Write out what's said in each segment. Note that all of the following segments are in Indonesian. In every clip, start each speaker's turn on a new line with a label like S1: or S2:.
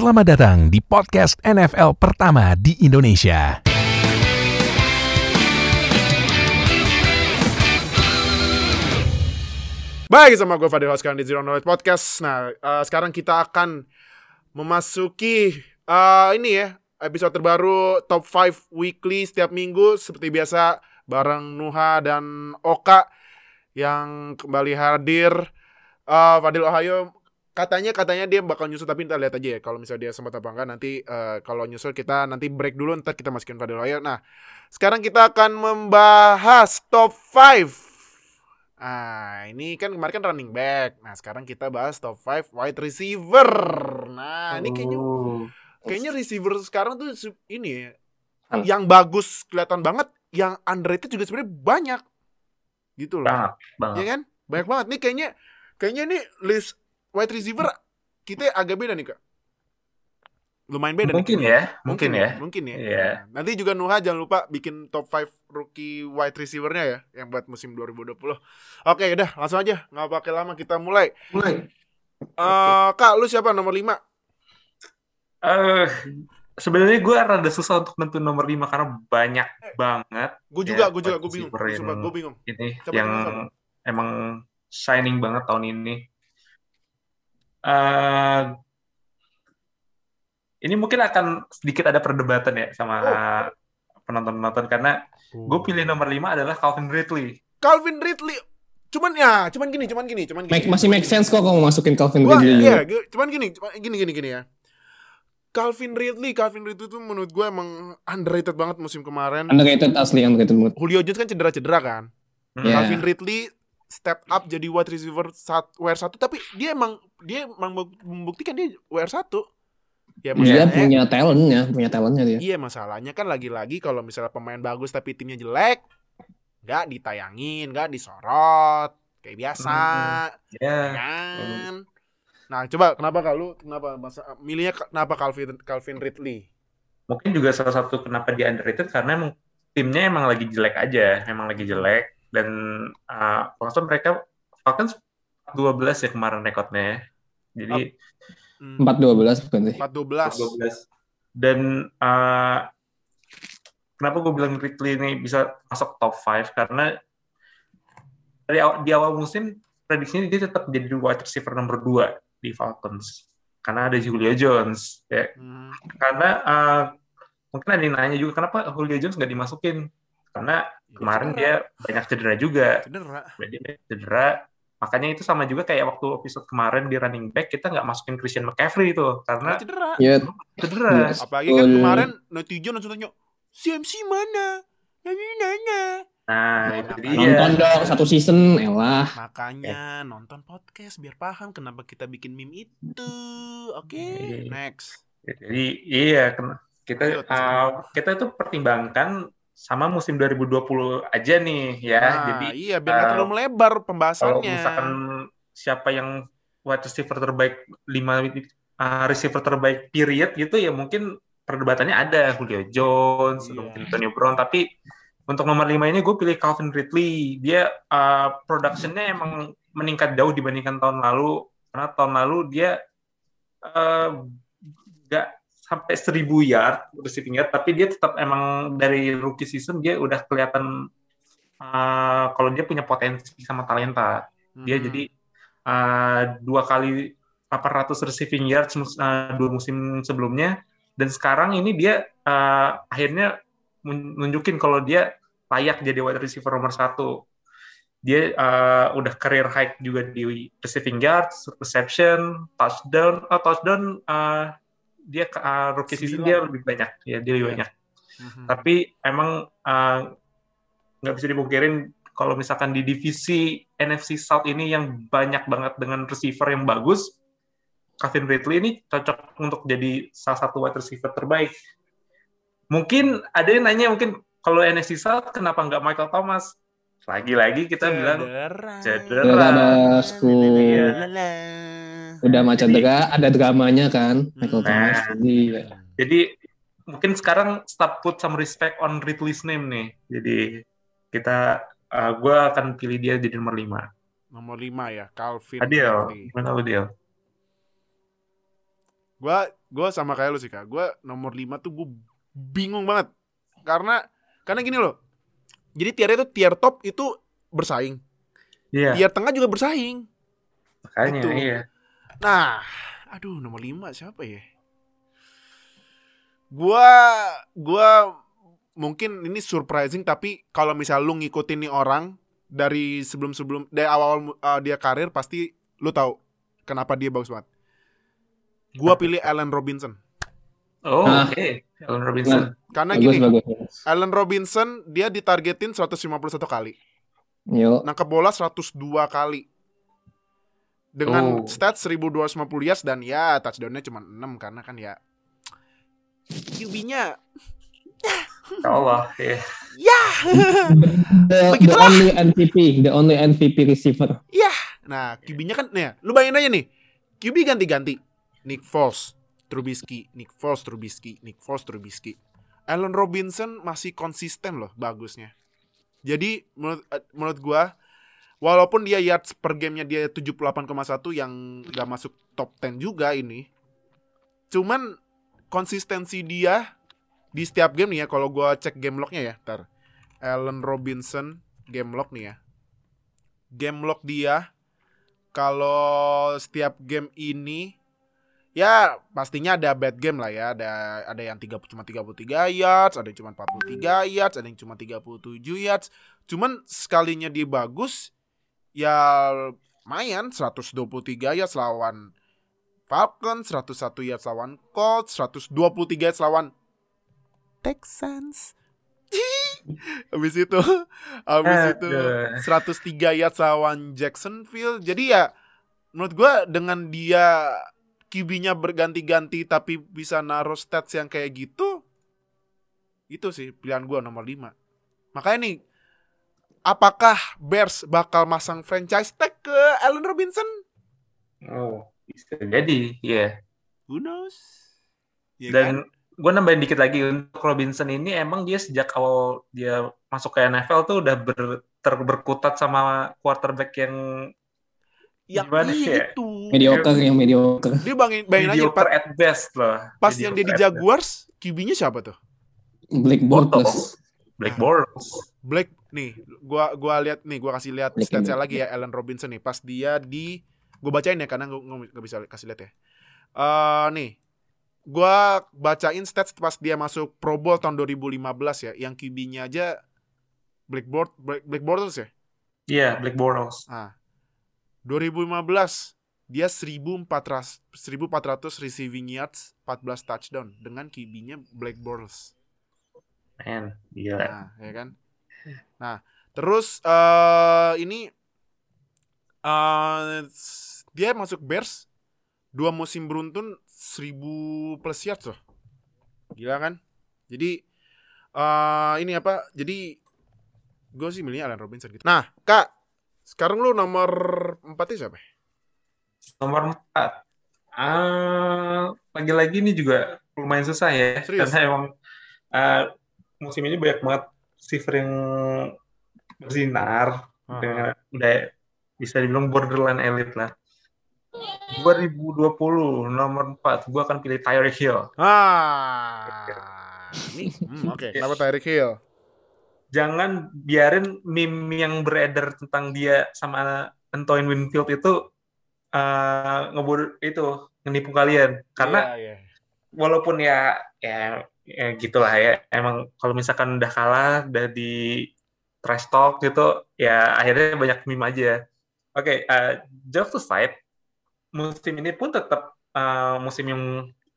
S1: Selamat datang di podcast NFL pertama di Indonesia.
S2: Baik, sama gue Fadil Host di Zero Knowledge Podcast. Nah, uh, sekarang kita akan memasuki uh, ini ya, episode terbaru Top 5 Weekly setiap minggu. Seperti biasa, bareng Nuha dan Oka yang kembali hadir. Uh, Fadil Ohio katanya katanya dia bakal nyusul tapi kita lihat aja ya kalau misalnya dia sempat apa enggak nanti uh, kalau nyusul kita nanti break dulu ntar kita masukin Fadil Ohio. Nah, sekarang kita akan membahas top 5 Ah, ini kan kemarin kan running back. Nah, sekarang kita bahas top 5 wide receiver. Nah, ini kayaknya
S3: Oh.
S2: kayaknya receiver sekarang tuh ini ya,
S3: Hmm.
S2: yang bagus kelihatan banget, yang underrated juga sebenarnya banyak. Gitu loh.
S3: banget banget
S2: Iya kan? Banyak banget nih kayaknya kayaknya nih list wide receiver kita agak beda nih, Kak. Lumayan beda nih
S3: mungkin
S2: kayaknya.
S3: ya mungkin ya
S2: Mungkin ya.
S3: Iya.
S2: Nah, nanti juga Nuha jangan lupa bikin top 5 rookie wide receiver-nya ya yang buat musim 2020. Oke, udah langsung aja. Nggak pakai lama kita mulai.
S3: mulai
S2: Eh, Kak, lu siapa nomor 5?
S3: eh sebenarnya gue rada susah untuk nentuin nomor 5 karena banyak banget
S2: Gue juga,
S3: Ya,
S2: gue juga, gue bingung. gue bingung.
S3: ini
S2: Coba
S3: yang
S2: coba.
S3: emang shining banget tahun ini. Eh ini mungkin akan sedikit ada perdebatan ya sama
S2: Oh.
S3: penonton-penonton karena gue pilih nomor 5 adalah Calvin Ridley.
S2: Calvin Ridley. Cuman ya, cuman gini, cuman gini, cuman gini.
S4: Make, masih make sense kok kalau mau masukin Calvin
S2: Gua,
S4: Ridley.
S2: iya, gua- cuman gini, cuman gini, gini, gini ya. Calvin Ridley, Calvin Ridley itu menurut gue emang underrated banget musim kemarin.
S4: Underrated asli, underrated banget.
S2: Julio Jones kan cedera-cedera kan.
S3: Hmm.
S4: Iya.
S2: Calvin Ridley step up jadi wide receiver sat, WR1 tapi dia emang dia emang membuktikan dia WR1. Ya
S4: Dia punya talentnya, punya talentnya dia.
S2: Iya masalahnya kan lagi-lagi kalau misalnya pemain bagus tapi timnya jelek nggak ditayangin, nggak disorot kayak biasa,
S3: Ya.
S2: ya kan? Nah coba kenapa kalau kenapa masa milihnya kenapa Calvin Calvin Ridley?
S3: mungkin juga salah satu kenapa dia underrated karena emang timnya emang lagi jelek aja, emang lagi jelek dan uh, langsung mereka Falcons 12 ya kemarin rekornya ya. Jadi
S2: Hmm,
S4: 4-12 bukan sih?
S2: 4-12.
S3: 12 dan uh, kenapa gue bilang Ridley ini bisa masuk top 5 karena dari aw- di awal musim prediksinya dia tetap jadi wide receiver nomor 2 di Falcons. Karena ada Julio Jones ya.
S2: Hmm,
S3: karena uh, mungkin ada yang nanya juga kenapa Julio Jones nggak dimasukin? Karena kemarin dia banyak cedera juga
S2: cedera.
S3: dia cedera makanya itu sama juga kayak waktu episode kemarin di running back kita nggak masukin Christian McCaffrey itu
S2: Karena cedera.
S4: Iya,
S3: cedera
S4: Yes.
S2: Apalagi kan kemarin netizen langsung tanya, CMC mana? Nanya nanya.
S3: nah
S2: Ya,
S3: itu dia
S4: nonton dong satu season, elah.
S2: Makanya nonton podcast biar paham kenapa kita bikin meme itu. Oke,
S3: Iya.
S2: next.
S3: jadi iya kita
S2: Ayo,
S3: uh, kita itu pertimbangkan sama musim 2020 aja nih ya.
S2: Nah,
S3: jadi
S2: iya biar
S3: uh,
S2: terlalu melebar
S3: kalau
S2: pembahasannya.
S3: misalkan siapa yang wide receiver terbaik 5 uh, receiver terbaik period gitu ya mungkin perdebatannya ada. Julio Jones atau mungkin Antonio Brown. Tapi untuk nomor 5 ini gue pilih Calvin Ridley. Dia uh, productionnya emang meningkat jauh dibandingkan tahun lalu. Karena tahun lalu dia uh, nggak sampai 1000 yard receiving yard tapi dia tetap emang dari rookie season dia udah kelihatan uh, kalau dia punya potensi sama talenta dia
S2: Hmm.
S3: jadi uh, dua kali 800 receiving yards uh, dua musim sebelumnya dan sekarang ini dia uh, akhirnya nunjukin kalau dia layak jadi wide receiver nomor satu. Dia uh, udah career high juga di receiving yards, reception, touchdown, oh, touchdown uh, dia uh, rookie season
S2: Sembilan.
S3: dia lebih banyak ya dia lebih
S2: Iya.
S3: banyak.
S2: Mhm.
S3: Tapi emang uh, nggak bisa dipungkirin kalau misalkan di divisi NFC South ini yang banyak banget dengan receiver yang bagus, Calvin Ridley ini cocok untuk jadi salah satu wide receiver terbaik. Mungkin ada yang nanya mungkin kalau NFC South kenapa nggak Michael Thomas? Lagi-lagi kita bilang
S2: Cedera.
S3: cedera.
S4: Cedera. Udah macam
S3: Jadi-
S4: cedera, ada dramanya kan, Michael
S3: Nah.
S4: Thomas. Iya.
S3: Jadi mungkin sekarang start put some respect on Ridley's name nih. Jadi kita uh, gue akan pilih dia jadi nomor 5.
S2: Nomor 5 ya, Calvin
S3: Adil, gimana lu Adil?
S2: Gua gue sama kayak lu sih kak. Gue nomor 5 tuh gue bingung banget. Karena karena gini loh. Jadi tier itu tier top itu bersaing.
S3: Iya,
S2: Tier tengah juga bersaing.
S3: makanya
S2: itu.
S3: iya.
S2: Nah, aduh nomor 5 siapa ya? Gua gua mungkin ini surprising tapi kalau misal lu ngikutin nih orang dari sebelum-sebelum dari awal uh, dia karir pasti lu tahu kenapa dia bagus banget. Gua pilih Allen Robinson.
S3: Oh,
S4: Ah.
S3: oke. Allen Robinson.
S2: Karena
S4: bagus,
S2: gini,
S4: bagus, bagus.
S2: Allen Robinson dia ditargetin 151 kali.
S4: Yuk.
S2: Nangkep bola 102 kali. Dengan
S3: Oh.
S2: stats 1250 yards dan ya touchdown-nya cuma 6 karena kan ya QB-nya
S3: Ya Allah, iya.
S2: ya.
S4: The, the
S2: Begitulah.
S4: only MVP, the only MVP receiver.
S2: Nah, QB-nya kan nih, lu bayangin aja nih. QB ganti-ganti. Nick Foles, Trubisky, Nick Foles, Trubisky, Nick Foles, Trubisky. Allen Robinson masih konsisten loh bagusnya. Jadi menurut eh, menurut gua walaupun dia yards per gamenya dia 78,1 yang gak masuk top 10 juga ini. Cuman konsistensi dia di setiap game nih ya kalau gua cek game lognya ya, ntar. Allen Robinson game log nih ya. Game log dia kalau setiap game ini ya pastinya ada bad game lah ya ada ada yang tiga cuma 33 yards ada yang cuma 43 yards ada yang cuma 37 yards cuman sekalinya dia bagus ya lumayan 123 yards lawan Falcons 101 yards lawan Colts 123 yards lawan Texans Habis itu Habis itu
S3: Aduh.
S2: 103 yards lawan Jacksonville. Jadi ya menurut gua dengan dia QB-nya berganti-ganti tapi bisa naruh stats yang kayak gitu itu sih pilihan gua nomor 5. Makanya nih apakah Bears bakal masang franchise tag ke Allen Robinson?
S3: Oh, bisa jadi, iya.
S2: Who knows? Ya
S3: Dan
S2: kan?
S3: gue nambahin dikit lagi untuk Robinson ini emang dia sejak awal dia masuk ke NFL tuh udah ber, ter- berkutat sama quarterback yang
S2: yang
S3: gimana ya?
S2: itu.
S4: Mediocre yang mediocre.
S2: Dia bangin, bayangin aja
S3: mediocre
S2: pas,
S3: at best loh.
S2: pas yang dia di
S3: Mediocre.
S2: Jaguars, QB-nya siapa tuh?
S4: Black Bortles.
S3: Black Bortles.
S2: Black nih, gua gua lihat nih, gua kasih lihat statsnya lagi ya Allen Robinson nih pas dia di gua bacain ya karena gua nggak bisa kasih lihat ya. Eh nih, gua bacain stats pas dia masuk Pro Bowl tahun 2015 ya, yang QB-nya aja Blackboard Black, Black Bortles ya.
S3: Iya, Black Bortles.
S2: Ah. 2015 dia 1400 1400 receiving yards, 14 touchdown dengan QB-nya Black Bortles.
S3: Man, gila.
S2: Nah, ya kan. Nah, terus eh ini eh s- dia masuk Bears dua musim beruntun 1000 plus yards loh. Gila kan? Jadi eh ini apa? Jadi gue sih milihnya Allen Robinson gitu. Nah, Kak, sekarang lu nomor 4 siapa?
S3: Nomor 4. Ah, lagi-lagi ini juga lumayan susah ya.
S2: Serius?
S3: Karena emang ah, musim ini banyak banget receiver yang bersinar. Dengan, udah bisa dibilang borderline elite lah. 2020 nomor 4 gue akan pilih Tyreek Hill.
S2: Ah. Ini hmm, oke, kenapa Tyreek Hill?
S3: Jangan biarin meme yang beredar tentang dia sama Antoine Winfield itu eh ngebur itu menipu kalian karena
S2: Iya, iya.
S3: walaupun ya ya, ya gitulah ya. Emang kalau misalkan udah kalah udah di trash talk gitu ya akhirnya banyak meme aja. Oke eh jokes aside musim ini pun tetap eh, musim yang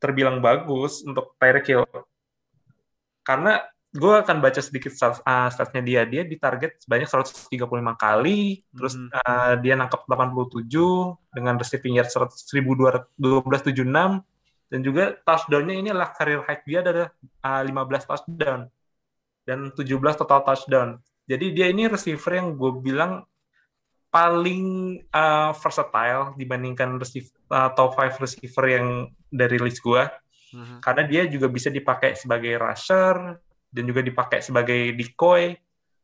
S3: terbilang bagus untuk Tyreek Hill. Karena gue akan baca sedikit stats, eh, statsnya dia. Dia ditarget sebanyak 135 kali terus
S2: Mhm.
S3: eh, dia nangkep 87 dengan receiving yard 1276 dan juga touchdown-nya ini adalah career high dia ada uh, 15 touchdown dan 17 total touchdown. Jadi dia ini receiver yang gue bilang paling uh, versatile dibandingkan receiver, uh, top 5 receiver yang dari list gue
S2: Mhm.
S3: karena dia juga bisa dipakai sebagai rusher dan juga dipakai sebagai decoy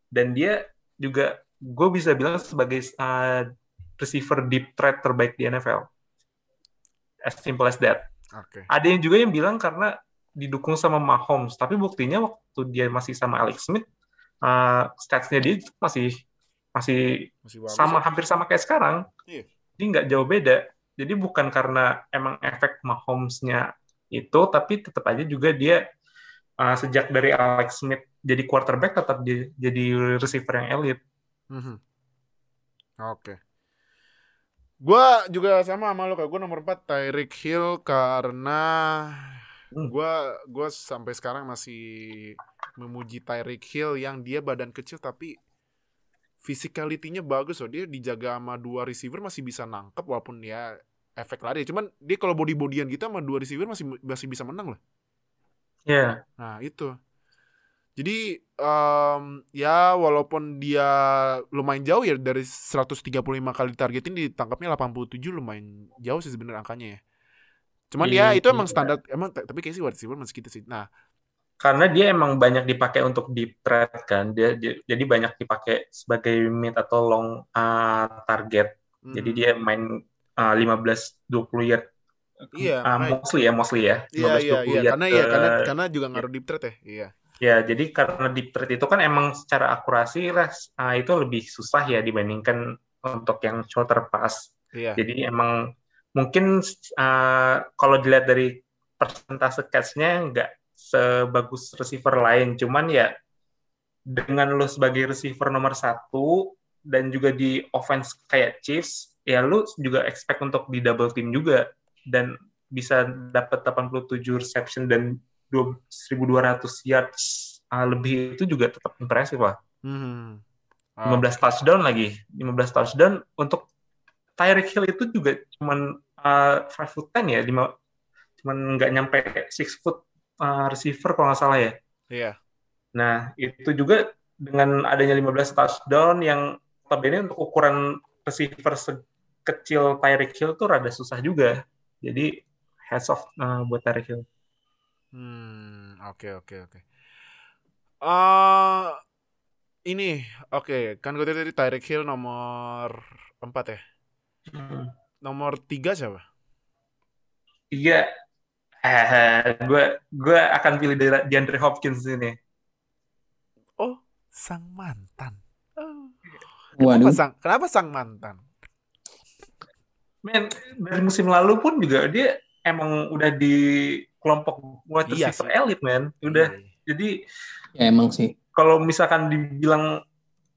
S3: dan dia juga gue bisa bilang sebagai uh, receiver deep threat terbaik di NFL. As simple as that.
S2: Oke.
S3: Ada yang juga yang bilang karena didukung sama Mahomes, tapi buktinya waktu dia masih sama Alex Smith, uh, statsnya dia masih masih
S2: Masih bagus.
S3: sama
S2: ya.
S3: hampir sama kayak sekarang.
S2: Iya.
S3: Jadi nggak jauh beda. Jadi bukan karena emang efek Mahomes-nya itu, tapi tetap aja juga dia uh, sejak dari Alex Smith jadi quarterback tetap di- jadi receiver yang elite.
S2: Mhm. Oke. Gua juga sama sama lo kayak gue nomor 4 Tyreek Hill karena
S3: Hmm.
S2: gua gua sampai sekarang masih memuji Tyreek Hill yang dia badan kecil tapi physicality-nya bagus loh. Dia dijaga sama dua receiver masih bisa nangkep walaupun ya efek lari. Cuman dia kalau body-bodyan gitu sama dua receiver masih masih bisa menang loh.
S3: Ya,
S2: Nah, itu. Jadi em, ya walaupun dia lumayan jauh ya dari 135 kali targetin ditangkapnya 87 lumayan jauh sih sebenarnya angkanya ya. Cuman ya
S3: Iya.
S2: itu emang standar emang tapi kayak sih wide receiver masih gitu sih. Nah,
S3: karena dia emang banyak dipakai untuk deep threat kan. Dia, dia- jadi banyak dipakai sebagai mid atau long uh, target. Jadi
S2: mm,
S3: dia main uh, 15-20 yard.
S2: Iya,
S3: Uh, mostly ya, mostly ya.
S2: Iya iya
S3: 15-20
S2: iya karena iya
S3: ke-
S2: karena karena juga ngaruh deep threat ya. Iya.
S3: Ya, jadi karena deep threat itu kan emang secara akurasi lah uh, itu lebih susah ya dibandingkan untuk yang shorter pass.
S2: Iya.
S3: Jadi emang mungkin uh, kalau dilihat dari persentase catch-nya nggak sebagus receiver lain, cuman ya dengan lo sebagai receiver nomor satu dan juga di offense kayak Chiefs, ya lu juga expect untuk di double team juga dan bisa dapat 87 reception dan 1200 yards uh, lebih itu juga tetap impresif lah.
S2: Mhm.
S3: 15 touchdown lagi. 15 touchdown untuk Tyreek Hill itu juga cuman uh, 5 foot 10 ya, 5 cuman nggak nyampe 6 foot uh, receiver kalau nggak salah ya.
S2: Iya.
S3: Nah, itu juga dengan adanya 15 touchdown yang notabene untuk ukuran receiver sekecil Tyreek Hill tuh rada susah juga. Jadi heads off uh, buat Tyreek Hill.
S2: Hmm, oke oke oke. Eh ini oke, kan gue tadi Tyreek Hill nomor 4 ya.
S3: Hmm.
S2: Nomor 3 siapa?
S3: Iya, eh, gue gue akan pilih dari DeAndre Hopkins ini.
S2: Oh, sang mantan. Oh.
S4: Waduh.
S2: Kenapa sang, kenapa sang mantan?
S3: Men, dari musim lalu pun juga dia emang udah di kelompok wide
S2: Iya
S3: receiver
S2: sih.
S3: elit, men. Udah,
S2: Iya.
S3: jadi
S4: Ya emang sih.
S3: kalau misalkan dibilang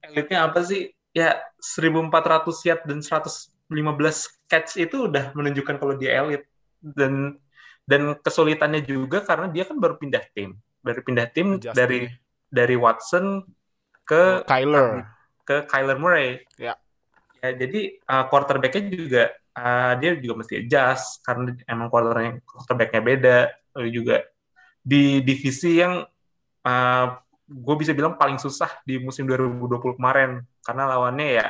S3: elitnya apa sih? Ya 1400 yard dan 115 catch itu udah menunjukkan kalau dia elit. Dan dan kesulitannya juga karena dia kan baru pindah tim. Baru pindah tim
S2: Adjusting.
S3: dari dari Watson ke
S2: Kyler.
S3: ke Kyler Murray.
S2: Ya.
S3: Ya, jadi uh, quarterback-nya juga uh, dia juga mesti adjust karena emang quarterback quarterback-nya beda. Lalu juga di divisi yang uh, gue bisa bilang paling susah di musim 2020 kemarin karena lawannya ya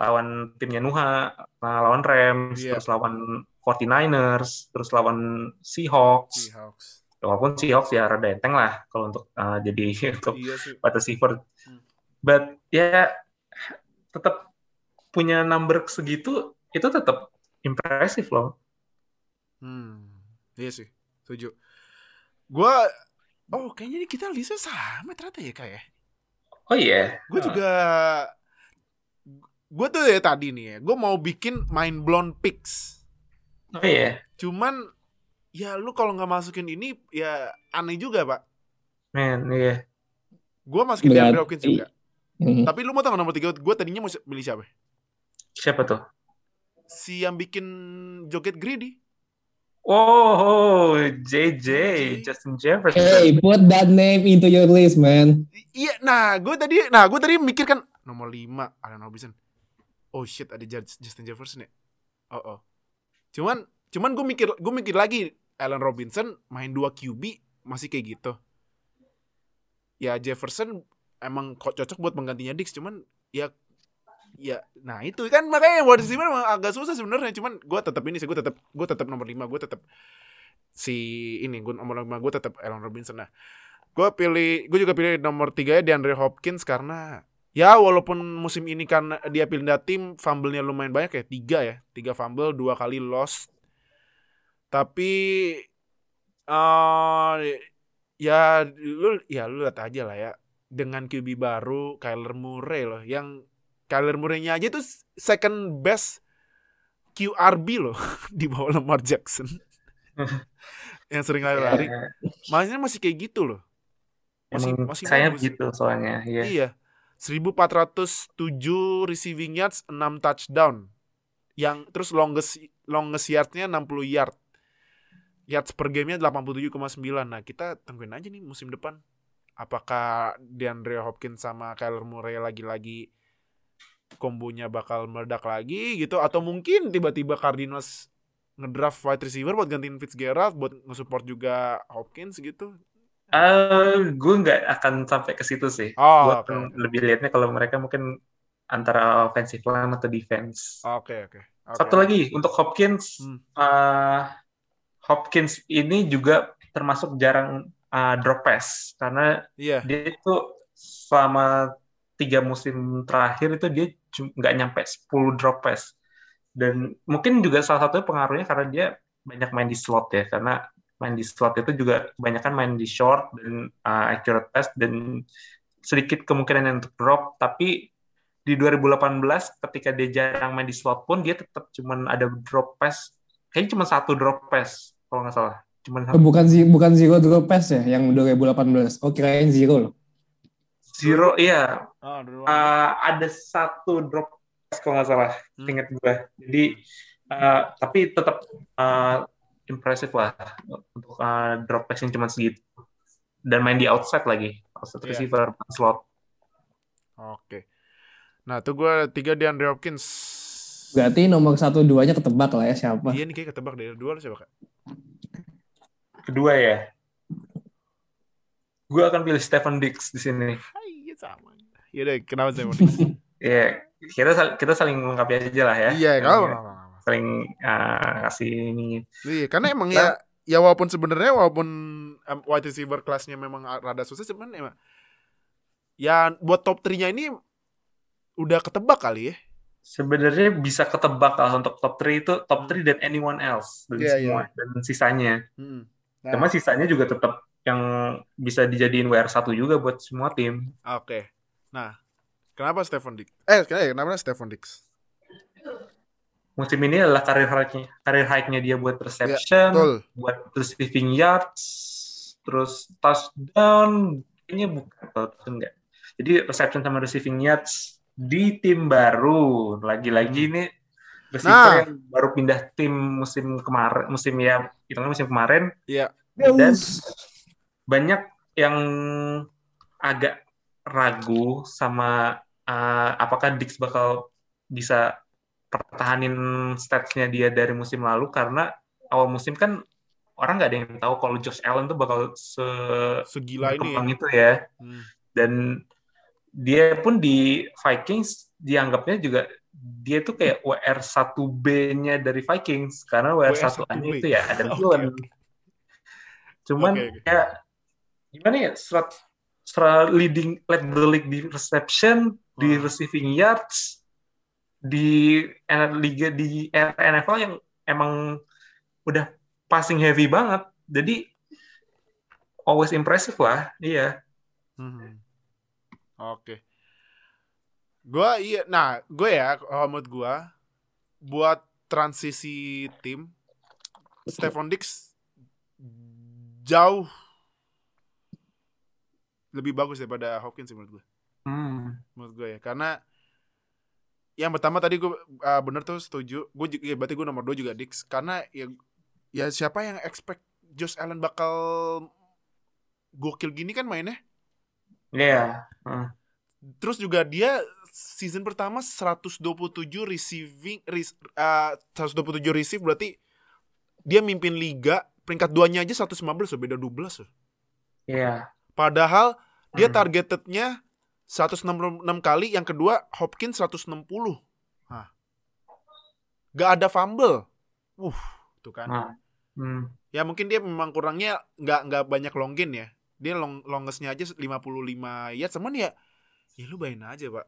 S3: lawan timnya Nuha, nah, lawan Rams,
S2: Iya.
S3: terus lawan 49ers, terus lawan Seahawks.
S2: Seahawks.
S3: Walaupun Seahawks ya rada enteng lah kalau untuk uh, jadi untuk
S2: Iya
S3: wide receiver.
S2: Hmm.
S3: But ya tetap punya number segitu itu tetap impresif loh.
S2: Hmm. Iya sih. Setuju. Gua Oh, kayaknya ini kita listnya sama ternyata ya kayak.
S3: Oh iya.
S2: Gue juga gue tuh ya tadi nih ya, gue mau bikin mind blown picks.
S3: Oh iya.
S2: Cuman ya lu kalau nggak masukin ini ya aneh juga pak.
S3: Men, iya.
S2: Gue masukin
S4: Berarti-
S2: DeAndre Hopkins juga.
S4: Hmm.
S2: Tapi lu mau tau nomor tiga? Gue tadinya mau milih siapa?
S3: Siapa tuh?
S2: Si yang bikin joget greedy.
S3: Oh, JJ,
S2: JJ.
S3: Justin Jefferson.
S4: Hey, put that name into your list, man.
S2: Iya, nah gue tadi, nah gue tadi mikir kan nomor 5 Allen Robinson. Oh shit, ada Justin Jefferson ya. Oh oh. Cuman, cuman gue mikir, gue mikir lagi Allen Robinson main dua QB masih kayak gitu. Ya Jefferson emang kok cocok buat penggantinya Dix, cuman ya ya nah itu kan makanya wide receiver agak susah sebenarnya. Cuman gue tetap ini sih gue tetap gue tetap nomor 5 gue tetap si ini gue nomor 5 gue tetap Allen Robinson. Nah gue pilih gue juga pilih nomor tiga ya DeAndre Hopkins karena ya walaupun musim ini kan dia pindah tim fumble-nya lumayan banyak ya tiga ya. Tiga fumble dua kali lost Tapi eh ya lu ya lu lihat aja lah ya. Dengan QB baru Kyler Murray loh yang Kyler Murray-nya aja tuh second best QRB loh di bawah Lamar Jackson. yang sering lari-lari.
S3: Ya,
S2: Makanya masih kayak gitu loh. Masih
S3: emang
S2: masih
S3: saya
S2: bagus.
S3: gitu soalnya. Iya.
S2: Iya. 1407 receiving yards, 6 touchdown. Yang terus longest longest yardnya 60 yard. Yards per gamenya 87,9. Nah, kita tungguin aja nih musim depan. Apakah DeAndre Hopkins sama Kyler Murray lagi-lagi kombonya bakal meledak lagi gitu atau mungkin tiba-tiba Cardinals ngedraft wide receiver buat gantiin Fitzgerald buat nge-support juga Hopkins gitu.
S3: Eh, gue nggak akan sampai ke situ sih.
S2: Oh,
S3: gue akan lebih lihatnya kalau mereka mungkin antara offensive line atau defense.
S2: Oke, oke. Oke.
S3: Satu lagi untuk Hopkins,
S2: Hmm.
S3: eh, Hopkins ini juga termasuk jarang eh, drop pass karena
S2: Iya.
S3: dia itu selama tiga musim terakhir itu dia nggak nyampe 10 drop pass dan mungkin juga salah satu pengaruhnya karena dia banyak main di slot ya karena main di slot itu juga kebanyakan main di short dan uh, accurate pass dan sedikit kemungkinan untuk drop tapi di 2018 ketika dia jarang main di slot pun dia tetap cuman ada drop pass kayaknya cuma satu drop pass kalau nggak salah cuman
S4: Oh, bukan zi- bukan zero drop pass ya yang 2018. Oh kirain zero loh.
S3: Zero iya
S2: dulu.
S3: Uh, ada satu drop pass kalau nggak salah,
S2: Hmm.
S3: ingat gue. Jadi, uh, tapi tetap uh, impresif lah untuk uh, drop pass yang cuma segitu. Dan main di outside lagi, outside
S2: Iya.
S3: receiver, slot.
S2: Oke. Nah, tuh gue tiga DeAndre Hopkins.
S4: Berarti nomor satu duanya ketebak lah ya siapa?
S2: Iya nih kayak ketebak dari dua lu siapa kak?
S3: Kedua ya, gue akan pilih Stephen Diggs di sini.
S2: Hai, iya sama. Iya deh, kenapa saya mau
S3: Ya, kita sal- kita saling melengkapi aja lah ya.
S2: Iya, kalau
S3: Saling uh, kasih ini.
S2: Iya, karena emang ya ya walaupun sebenarnya walaupun em, wide receiver kelasnya memang rada susah sebenarnya emang ya buat top 3-nya ini udah ketebak kali ya.
S3: Sebenarnya bisa ketebak lah untuk top 3 itu top 3 dan anyone else dari
S2: Iya,
S3: semua dan sisanya.
S2: Hmm.
S3: Cuma sisanya juga tetap yang bisa dijadiin WR1 juga buat semua tim.
S2: Oke. Nah, kenapa Stephen Diggs? Eh, kenapa Stephen Diggs?
S3: Musim ini adalah karir high-nya, karir high-nya dia buat reception,
S2: Betul.
S3: buat receiving yards, terus touchdown, kayaknya bukan touchdown enggak. Jadi reception sama receiving yards di tim baru. Lagi-lagi ini receiver
S2: Nah.
S3: yang baru pindah tim musim kemarin, musim ya, hitungnya musim kemarin,
S2: Iya.
S3: dan banyak yang agak ragu sama uh, apakah Dix bakal bisa pertahanin statsnya dia dari musim lalu karena awal musim kan orang nggak ada yang tahu kalau Josh Allen tuh bakal se
S2: Segila ini. ya.
S3: itu ya
S2: Hmm.
S3: dan dia pun di Vikings dianggapnya juga dia tuh kayak WR 1B-nya dari Vikings karena WR 1A-nya
S2: WR1B.
S3: itu ya ada Thielen.
S2: oke.
S3: Cuman
S2: oke.
S3: ya gimana ya serat serat leading led the league di reception, di
S2: Hmm.
S3: receiving yards, di liga di NFL yang emang udah passing heavy banget. Jadi always impressive lah, iya.
S2: Hmm. Oke. Gua iya, nah gue ya kalau menurut gua buat transisi tim Stephon Diggs jauh lebih bagus daripada Hopkins sih menurut gue.
S3: Hmm.
S2: Menurut gue ya, karena yang pertama tadi gue uh, bener tuh setuju. Gue juga ya, berarti gue nomor dua juga Diggs karena ya ya siapa yang expect Josh Allen bakal gokil gini kan mainnya?
S3: Iya. Hmm.
S2: Terus juga dia season pertama 127 receiving res, uh, 127 receive berarti dia mimpin liga peringkat duanya aja 115 loh, beda 12 loh.
S3: Iya.
S2: Padahal dia
S3: Hmm.
S2: targetednya 166 kali, yang kedua Hopkins 160. Nah. Gak ada fumble. Uh, tuh kan.
S3: Nah. Hmm.
S2: Ya mungkin dia memang kurangnya nggak nggak banyak long gain ya. Dia long longestnya aja 55 ya, cuman ya ya lu bayangin aja, Pak.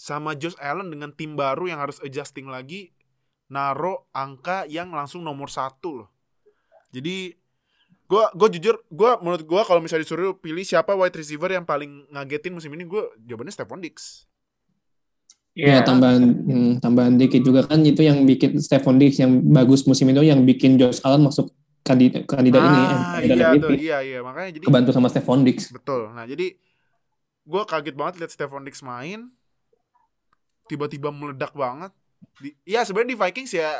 S2: Sama Josh Allen dengan tim baru yang harus adjusting lagi naro angka yang langsung nomor satu loh. Jadi gua gua jujur gua menurut gua kalau misalnya disuruh pilih siapa wide receiver yang paling ngagetin musim ini gua jawabannya Stephon Diggs.
S4: Ya, tambahan hmm, tambahan dikit juga kan itu yang bikin Stephon Diggs yang bagus musim itu yang bikin Josh Allen masuk kandidat kandidat ini
S2: ah,
S4: kandidat
S2: iya
S4: MVP.
S2: tuh, iya iya makanya jadi
S4: kebantu sama Stephon Diggs.
S2: betul. Nah, jadi gua kaget banget lihat Stephon Diggs main tiba-tiba meledak banget. Di, ya sebenarnya di Vikings ya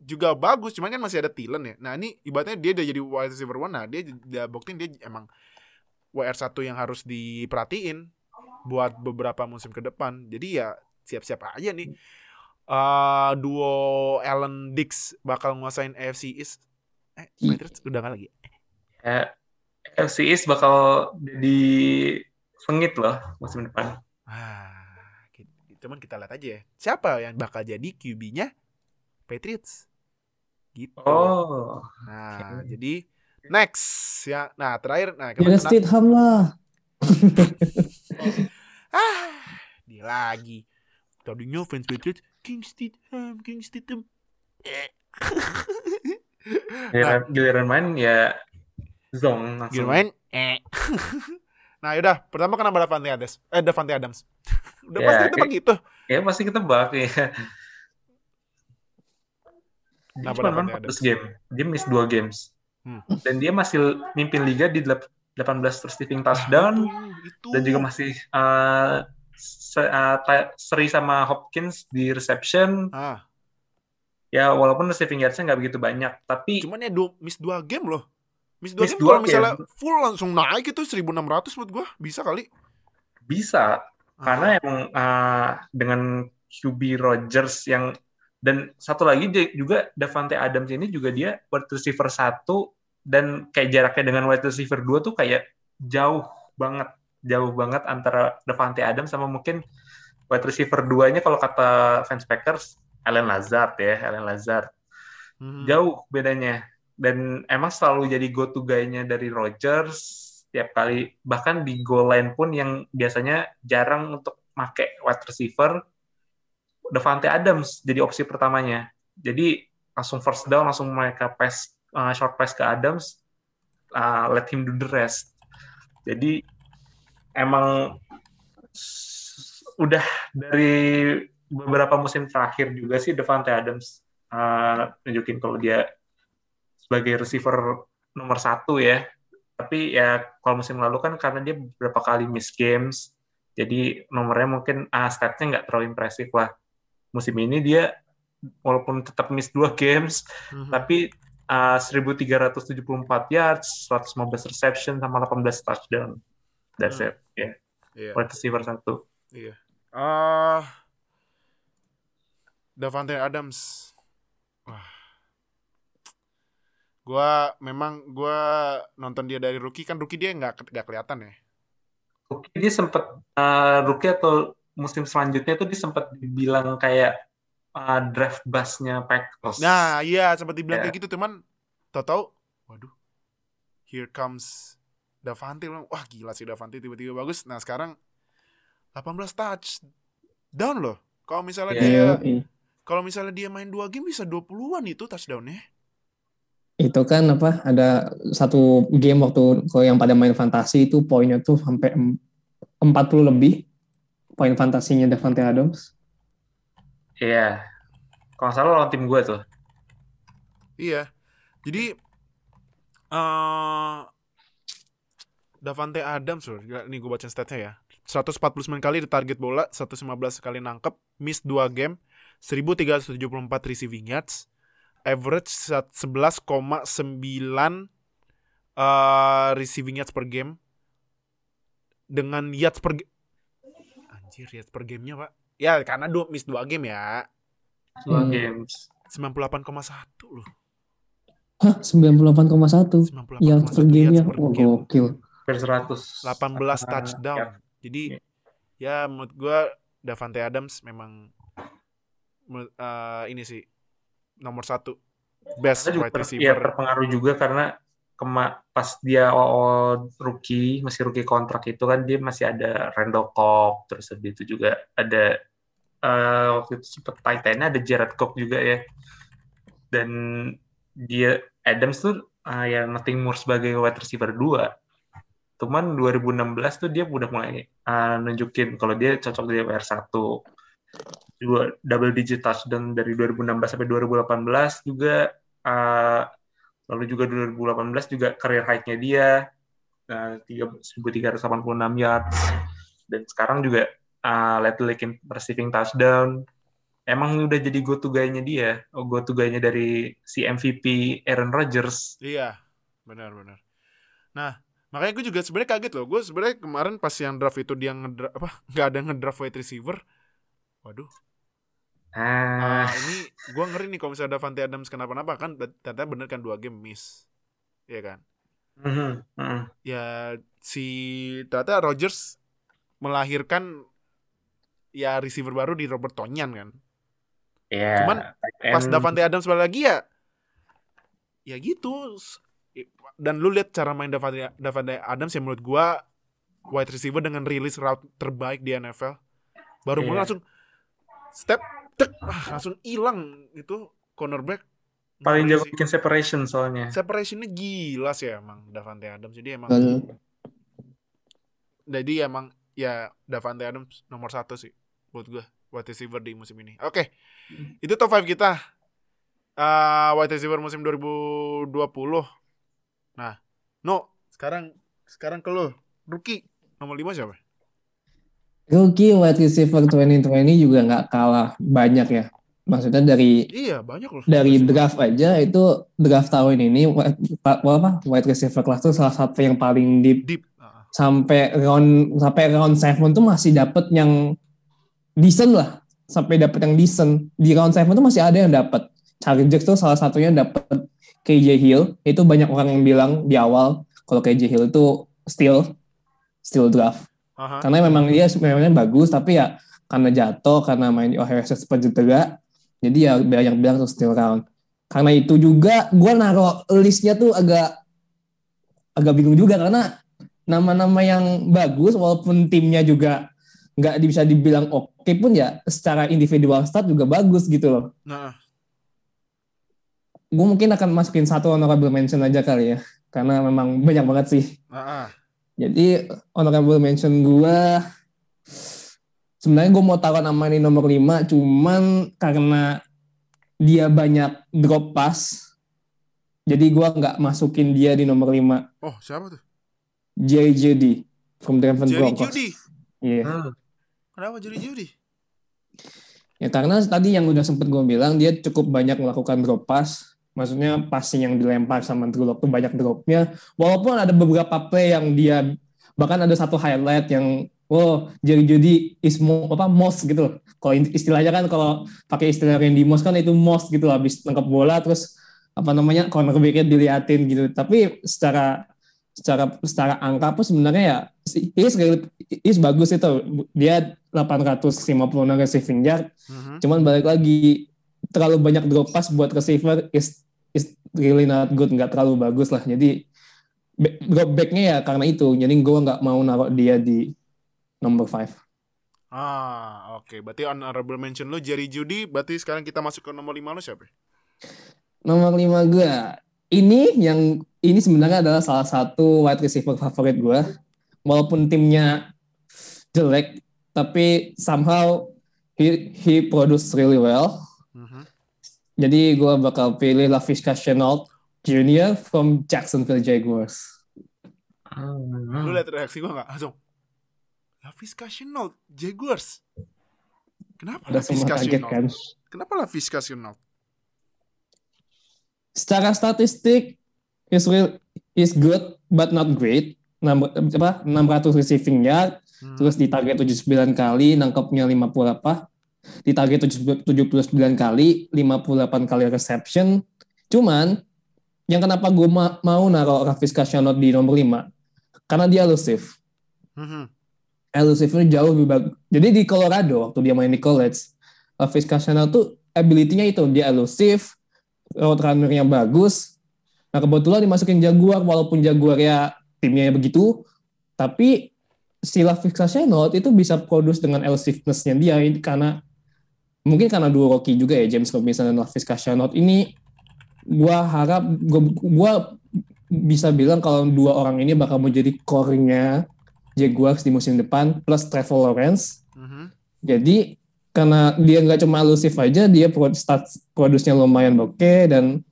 S2: juga bagus, cuman kan masih ada Thielen ya. Nah, ini ibaratnya dia udah jadi wide receiver one. Nah, dia udah buktiin dia emang WR1 yang harus diperhatiin buat beberapa musim ke depan. Jadi ya siap-siap aja nih. Eh duo Allen Dix bakal nguasain AFC East. Eh, Patriots udah nggak lagi.
S3: Ya, FC East bakal jadi sengit loh musim depan.
S2: Ah, gitu. cuman kita lihat aja ya. Siapa yang bakal jadi QB-nya Patriots? Gitu.
S3: Oh,
S2: Nah,
S3: oke.
S2: jadi next ya. Nah, terakhir nah
S4: Ya
S2: kena-
S4: Stidham lah.
S2: ah, dia lagi. Tadinya fans Patriots King Stidham, King Stidham. Eh.
S3: giliran, giliran main ya zong langsung.
S2: Gila main eh. nah, yaudah, pertama kenapa Davante Adams? Eh, Davante Adams. Udah
S3: Ya,
S2: pasti kita begitu.
S3: Ya pasti ketebak ya. Dia
S2: Kenapa
S3: cuma
S2: Adams?
S3: 14 game. Dia miss 2 games.
S2: Hmm.
S3: Dan dia masih mimpin liga di delap- 18 receiving touchdown
S2: Itu,
S3: dan juga masih uh, se- uh, seri sama Hopkins di reception.
S2: ah,
S3: Ya walaupun receiving yards-nya nggak begitu banyak, tapi
S2: cuman ya du- miss 2 game loh. Miss 2
S3: Miss
S2: game
S3: dua
S2: kalau misalnya
S3: game.
S2: full langsung naik itu 1600 menurut gua. Bisa kali.
S3: bisa
S2: Ah.
S3: karena emang uh, dengan QB Rogers yang dan satu lagi dia juga Davante Adams ini juga dia wide receiver satu dan kayak jaraknya dengan wide receiver dua tuh kayak jauh banget jauh banget antara Davante Adams sama mungkin wide receiver duanya kalau kata fans Packers Allen Lazard ya Allen Lazard.
S2: Mhm.
S3: jauh bedanya. Dan emang selalu jadi go to guy-nya dari Rodgers tiap kali. Bahkan di goal line pun yang biasanya jarang untuk make wide receiver Davante Adams jadi opsi pertamanya jadi langsung first down langsung mereka pass uh, short pass ke Adams uh, let him do the rest jadi emang udah dari beberapa musim terakhir juga sih Davante Adams uh, nunjukin kalau dia sebagai receiver nomor satu ya. Tapi ya kalau musim lalu kan karena dia beberapa kali miss games, jadi nomornya mungkin ah, statnya nggak terlalu impresif lah. Musim ini dia walaupun tetap miss dua games,
S2: Mhm.
S3: tapi ah, 1374 yards, 115 reception sama 18 touchdown. That's
S2: Hmm.
S3: it. Ya,
S2: Iya.
S3: wide receiver satu.
S2: Iya. Ah Davante Adams. Wah. Gua memang gua nonton dia dari rookie kan rookie dia nggak nggak kelihatan ya.
S3: Rookie dia sempat uh, rookie atau musim selanjutnya tuh dia sempat dibilang kayak uh, draft busnya Packers.
S2: Nah, iya seperti bilang
S3: Ya.
S2: kayak gitu teman. Tahu-tahu waduh. Here comes Davante wah gila sih Davante tiba-tiba bagus. Nah, sekarang 18 touch down loh. Kalau misalnya
S3: Iya.
S2: dia
S4: Iya.
S2: kalau misalnya dia main 2 game bisa 20-an itu touchdownnya.
S4: Itu kan apa? Ada satu game waktu kalau yang pada main fantasi itu poinnya tuh sampai em- 40 lebih poin fantasinya Davante Adams.
S3: Iya. Kalau nggak salah lawan tim gue tuh.
S2: Iya. Jadi eh Davante Adams loh. Nih gue baca statnya ya. 149 kali ditarget bola, 115 kali nangkep, miss 2 game, 1374 receiving yards, average sat- 11,9 eh receiving yards per game dengan yards per Anjir, yards per gamenya, Pak. Ya, karena dua miss 2 game ya.
S3: Dua
S4: Hmm.
S3: games.
S2: 98,1 loh.
S4: Hah, 98,1
S2: 98,1
S4: yang per game ya.
S2: yards per
S4: Oh,
S2: game.
S4: gokil.
S3: Hampir 100.
S2: 18
S3: Ah,
S2: touchdown.
S3: ya.
S2: Jadi ya menurut gua Davante Adams memang eh, ini sih nomor satu best wide
S3: ter-
S2: receiver.
S3: ya, terpengaruh juga karena kema pas dia awal rookie masih rookie kontrak itu kan dia masih ada Randall Cobb terus habis itu juga ada eh, waktu itu sempet tight end-nya ada Jared Cook juga ya dan dia Adams tuh uh, ya nothing more sebagai wide receiver 2. Cuman 2016 tuh dia udah mulai uh, nunjukin kalau dia cocok di WR1. Juga double digit touchdown dari 2016 sampai 2018 juga uh, lalu juga 2018 juga career high-nya dia uh, 1386 yards dan sekarang juga uh, led the league in receiving touchdown emang udah jadi go to guy-nya dia, oh, go to guy-nya dari si MVP Aaron Rodgers.
S2: Iya, benar-benar. Nah, makanya gue juga sebenarnya kaget loh. Gue sebenarnya kemarin pas yang draft itu dia ngedraft apa nggak ada ngedraft wide receiver. Waduh.
S3: Ah,
S2: Ah, ini gue ngeri nih kalau misalnya Davante Adams kenapa-napa kan ternyata bener kan dua game miss. Iya kan?
S3: mhm, mhm.
S2: Ya si ternyata Rodgers melahirkan ya receiver baru di Robert Tonyan kan.
S3: Ya,
S2: Cuman Pas
S3: and-
S2: Davante Adams balik lagi ya ya gitu. Dan lu lihat cara main Davante, Davante Adams yang menurut gua wide receiver dengan release route terbaik di NFL. Baru mulai
S3: Iya.
S2: langsung step tek ah, langsung hilang itu cornerback.
S3: paling jago
S2: sih.
S3: bikin separation soalnya.
S2: separationnya gila sih emang Davante Adams. Jadi emang
S4: Betul.
S2: jadi emang ya Davante Adams nomor satu sih buat gue wide receiver di musim ini. Oke, itu top 5 kita. Eh wide receiver musim 2020. Nah, no, sekarang sekarang ke lu. Rookie nomor 5 siapa?
S4: Rookie wide receiver 2020 juga nggak kalah banyak ya. Maksudnya dari
S2: Iya, banyak loh.
S4: dari draft aja itu draft tahun ini apa wide receiver class itu salah satu yang paling deep.
S2: Deep. Ah,
S4: sampai round sampai round 7 tuh masih dapet yang decent lah. Sampai dapet yang decent. Di round 7 tuh masih ada yang dapet. Chargers tuh salah satunya dapet KJ Hill. Itu banyak orang yang bilang di awal kalau KJ Hill itu still still draft
S2: aha.
S4: karena memang dia sebenarnya bagus tapi ya karena jatuh karena main di Ohio sempat cedera jadi ya banyak bilang tuh still round karena itu juga gue naruh listnya tuh agak agak bingung juga karena nama-nama yang bagus walaupun timnya juga nggak bisa dibilang oke pun ya secara individual stat juga bagus gitu loh
S2: Nah,
S4: gue mungkin akan masukin satu honorable mention aja kali ya karena memang banyak banget sih
S2: ah, ah.
S4: Jadi honorable mention gue sebenarnya gue mau taruh nama ini nomor 5 cuman karena dia banyak drop pass jadi gue nggak masukin dia di nomor 5
S2: Oh, siapa tuh?
S4: JJD from Denver
S2: Jerry
S4: Broncos.
S2: Judy.
S4: Iya.
S3: Hmm.
S2: Kenapa Jerry Judy?
S4: Ya karena tadi yang udah sempet gue bilang dia cukup banyak melakukan drop pass. Maksudnya passing yang dilempar sama Drew Lock tuh banyak dropnya. Walaupun ada beberapa play yang dia bahkan ada satu highlight yang oh Jerry Judy is mo, apa most gitu. Kalau istilahnya kan kalau pakai istilah Randy Moss kan itu most gitu habis nangkap bola terus apa namanya cornerbacknya diliatin gitu. Tapi secara secara secara angka pun sebenarnya ya is, is bagus itu dia 856 receiving yard
S2: Mhm.
S4: Cuman balik lagi terlalu banyak drop pass buat receiver is is really not good, nggak terlalu bagus lah. Jadi drop backnya ya karena itu. Jadi gue nggak mau naruh dia di number 5.
S2: Ah, oke. Berarti honorable mention lu Jerry Judy. Berarti sekarang kita masuk ke nomor 5 lu siapa?
S4: Nomor 5 gue ini yang ini sebenarnya adalah salah satu wide receiver favorit gue. Walaupun timnya jelek, tapi somehow he he produce really well. Jadi gue bakal pilih LaVisca Chenault Jr. from Jacksonville Jaguars.
S2: Lu
S3: Hmm.
S2: lihat reaksi gua nggak? Langsung. Lavisca Chenault, Jaguars. Kenapa
S4: Udah
S2: Lavisca Chenault?
S4: kan.
S2: Kenapa Lavisca Chenault?
S4: Secara statistik, is real, is good but not great. Enam- apa, 600 receiving yard,
S2: Hmm.
S4: terus di target 79 kali, nangkepnya 50 apa? Di target 79 kali, 58 kali reception. Cuman, yang kenapa gue ma- mau naruh Lavisca Chenault di nomor 5? Karena dia elusive.
S2: Mhm.
S4: elusifnya jauh lebih bagus. Jadi di Colorado waktu dia main di college, Lavis Casano tuh ability-nya itu dia elusif, route runner-nya bagus. Nah kebetulan dimasukin Jaguar walaupun Jaguar ya timnya begitu, tapi si Lavis Casano itu bisa produce dengan elusiveness-nya dia karena mungkin karena dua rookie juga ya James Robinson dan Lavis Casano ini gua harap gua, gua bisa bilang kalau dua orang ini bakal menjadi core-nya Jaguars di musim depan plus Trevor Lawrence.
S2: Mhm.
S4: Jadi karena dia nggak cuma elusif aja, dia start produsnya lumayan oke dan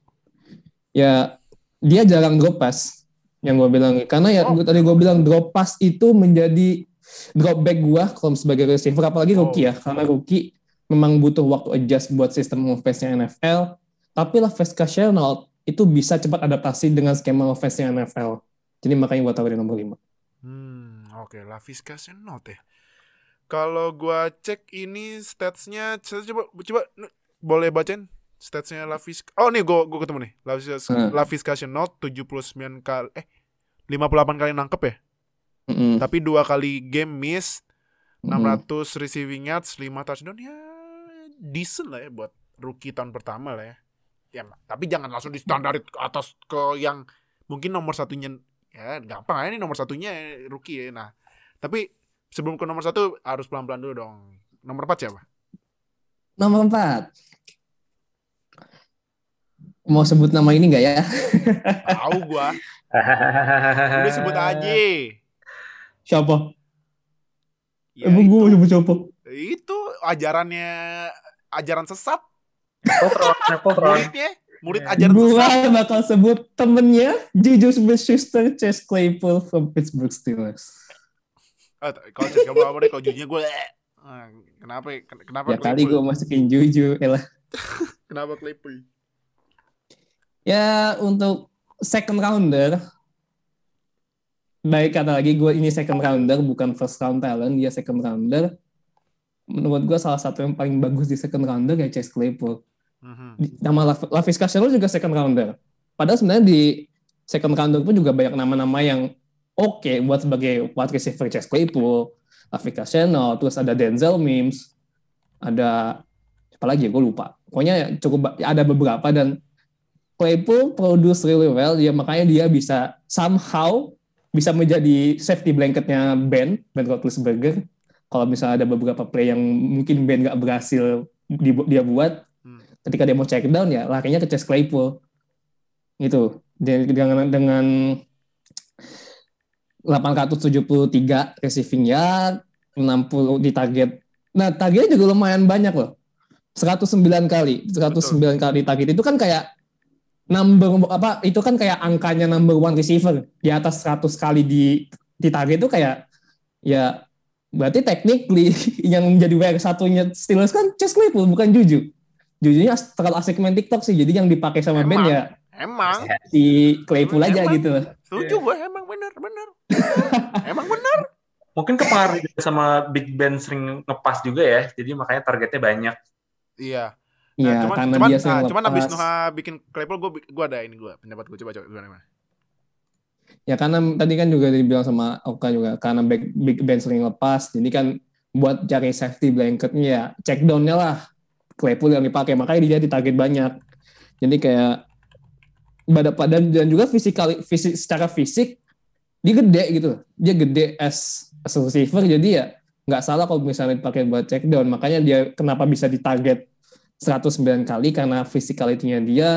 S4: ya dia jarang drop pass yang gue bilang karena ya
S2: Oh.
S4: tadi gue bilang drop pass itu menjadi drop back gua kalau sebagai receiver apalagi
S2: Oh.
S4: rookie ya karena rookie memang butuh waktu adjust buat sistem offense-nya NFL tapi lah Vesca Chenault itu bisa cepat adaptasi dengan skema offense-nya NFL jadi makanya gue di nomor 5
S2: Hmm, oke, Lavisca Chenault ya. Kalau gua cek ini statsnya, saya coba coba boleh bacain statsnya Lavisca. Oh nih gua gua ketemu nih. Lavisca,
S4: Hmm.
S2: Lavisca Chenault 79 kali eh 58 kali nangkep ya.
S4: Mm-mm.
S2: Tapi dua kali game miss,
S4: Mm-mm.
S2: 600 receiving yards, 5 touchdown ya decent lah ya buat rookie tahun pertama lah ya. Ya, tapi jangan langsung distandarin ke atas ke yang mungkin nomor satunya ya gampang aja nih nomor satunya rookie ya. Nah, tapi sebelum ke nomor satu harus pelan-pelan dulu dong. Nomor 4 siapa?
S4: Nomor 4. Mau sebut nama ini nggak ya?
S2: Tahu gua. Udah sebut aja.
S4: Siapa?
S2: Ya,
S4: Emang gue mau sebut siapa?
S2: itu ajarannya ajaran sesat muridnya murid ajaran
S4: Gue
S2: sesat
S4: bakal sebut temennya Juju Smith-Schuster, Chase Claypool from Pittsburgh Steelers.
S2: Ah, t- kalau cek kamu apa deh kalau jujurnya gue ah, kenapa ken- kenapa
S4: Ya kali gue
S2: Claypool?
S4: masukin Juju. Elah.
S2: kenapa Claypool
S4: Ya untuk second rounder, baik kata lagi gue ini second rounder bukan first round talent, dia second rounder. Menurut gue salah satu yang paling bagus di second rounder ya Chase Claypool.
S2: Mhm.
S4: Di- nama Lav- Laviska Shenault juga second rounder. Padahal sebenarnya di second rounder pun juga banyak nama-nama yang oke buat sebagai wide receiver Chase Claypool, Laviska Shenault, terus ada Denzel Mims, ada apa lagi ya gue lupa. Pokoknya cukup ada beberapa dan Claypool produce really well, ya makanya dia bisa somehow bisa menjadi safety blanketnya Ben, Ben Roethlisberger. Kalau misalnya ada beberapa play yang mungkin Ben nggak berhasil dibu- dia buat,
S2: Hmm.
S4: ketika dia mau check down ya larinya ke Chase Claypool. Gitu. Dengan dengan 873 receiving yard 60 di target. Nah targetnya juga lumayan banyak loh. 109 kali. 109 kali di target. Itu kan kayak number apa itu kan kayak angkanya number one receiver di atas 100 kali di di target itu kayak ya berarti technically yang menjadi WR satunya Steelers kan Chase Claypool bukan Juju Jujunya terlalu asik main TikTok sih jadi yang dipakai sama Ben
S2: Emang.
S4: ya
S2: emang
S4: si Claypool aja
S2: Emang.
S4: gitu
S2: setuju gue emang bener bener emang bener
S3: Mungkin kepengaruh juga sama Big Ben sering ngepas juga ya, jadi makanya targetnya banyak.
S2: iya
S4: Iya,
S2: Nah, cuman
S4: karena
S2: cuman,
S4: dia
S2: ah,
S4: sering
S2: cuman abis. Noah bikin Claypool gue gue ada ini gue pendapat gue coba coba gimana
S4: Ya karena tadi kan juga dibilang sama Oka juga karena Big, Big Ben sering lepas, jadi kan buat cari safety blanketnya ya check down-nya lah Claypool yang dipakai makanya dia ditarget banyak. Jadi kayak badan badan dan juga fisikal fisik secara fisik dia gede gitu. Dia gede as, as receiver jadi ya nggak salah kalau misalnya dipakai buat check down. Makanya dia kenapa bisa ditarget 109 kali karena physicality-nya dia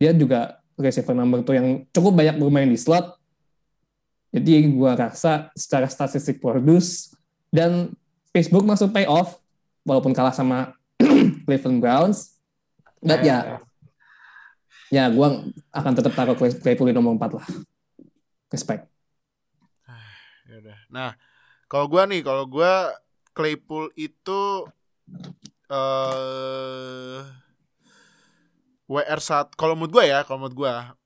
S4: dia juga receiver number tuh yang cukup banyak bermain di slot jadi gua rasa secara statistik produce dan Facebook masuk playoff walaupun kalah sama Cleveland Browns. But ya, ya gua akan tetap taruh Clay- Claypool di nomor 4 lah. Respect.
S2: Ya udah. Nah, kalau gua nih, kalau gua Claypool itu eh WR1 kalau menurut gua ya, kalau menurut gua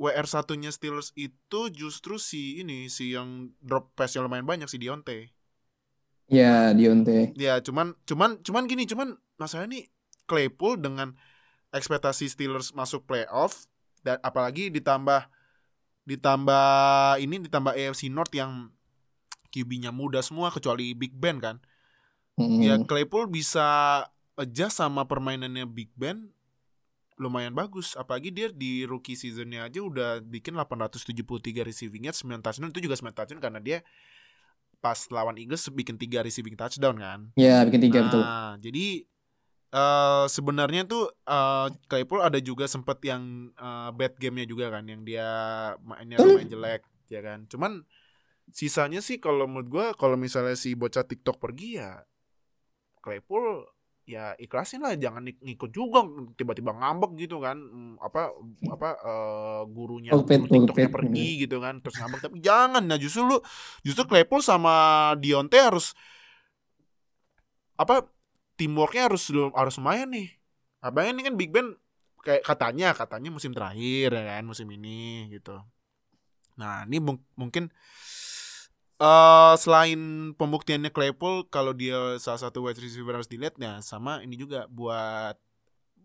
S2: WR satunya Steelers itu justru si ini si yang drop pass-nya lumayan banyak si Dionte.
S4: Ya, Dionte.
S2: Ya, cuman cuman cuman gini, cuman masalahnya nih Claypool dengan ekspektasi Steelers masuk playoff dan apalagi ditambah ditambah ini ditambah AFC North yang QB-nya muda semua kecuali Big Ben kan.
S4: Mm.
S2: Ya Claypool bisa adjust sama permainannya Big Ben lumayan bagus apalagi dia di rookie seasonnya aja udah bikin 873 receiving yards 9 touchdown itu juga 9 touchdown karena dia pas lawan Eagles bikin 3 receiving touchdown kan
S4: Ya, bikin tiga betul.
S2: Nah, jadi eh sebenarnya tuh eh Claypool ada juga sempet yang eh, bad gamenya juga kan yang dia mainnya lumayan jelek ya kan. Cuman sisanya sih kalau menurut gua kalau misalnya si bocah TikTok pergi ya Claypool ya ikhlasin lah jangan ik- ngikut juga tiba-tiba ngambek gitu kan Hmm, apa apa eh, gurunya
S4: Pulpit,
S2: guru TikToknya pergi gitu kan terus ngambek tapi jangan nah justru lu justru Claypool sama Dionte harus apa teamworknya harus harus lumayan nih. Apa ini kan Big Ben kayak katanya katanya musim terakhir ya kan musim ini gitu. Nah ini mung- mungkin eh selain pembuktiannya Claypool kalau dia salah satu wide receiver harus dilihat ya sama ini juga buat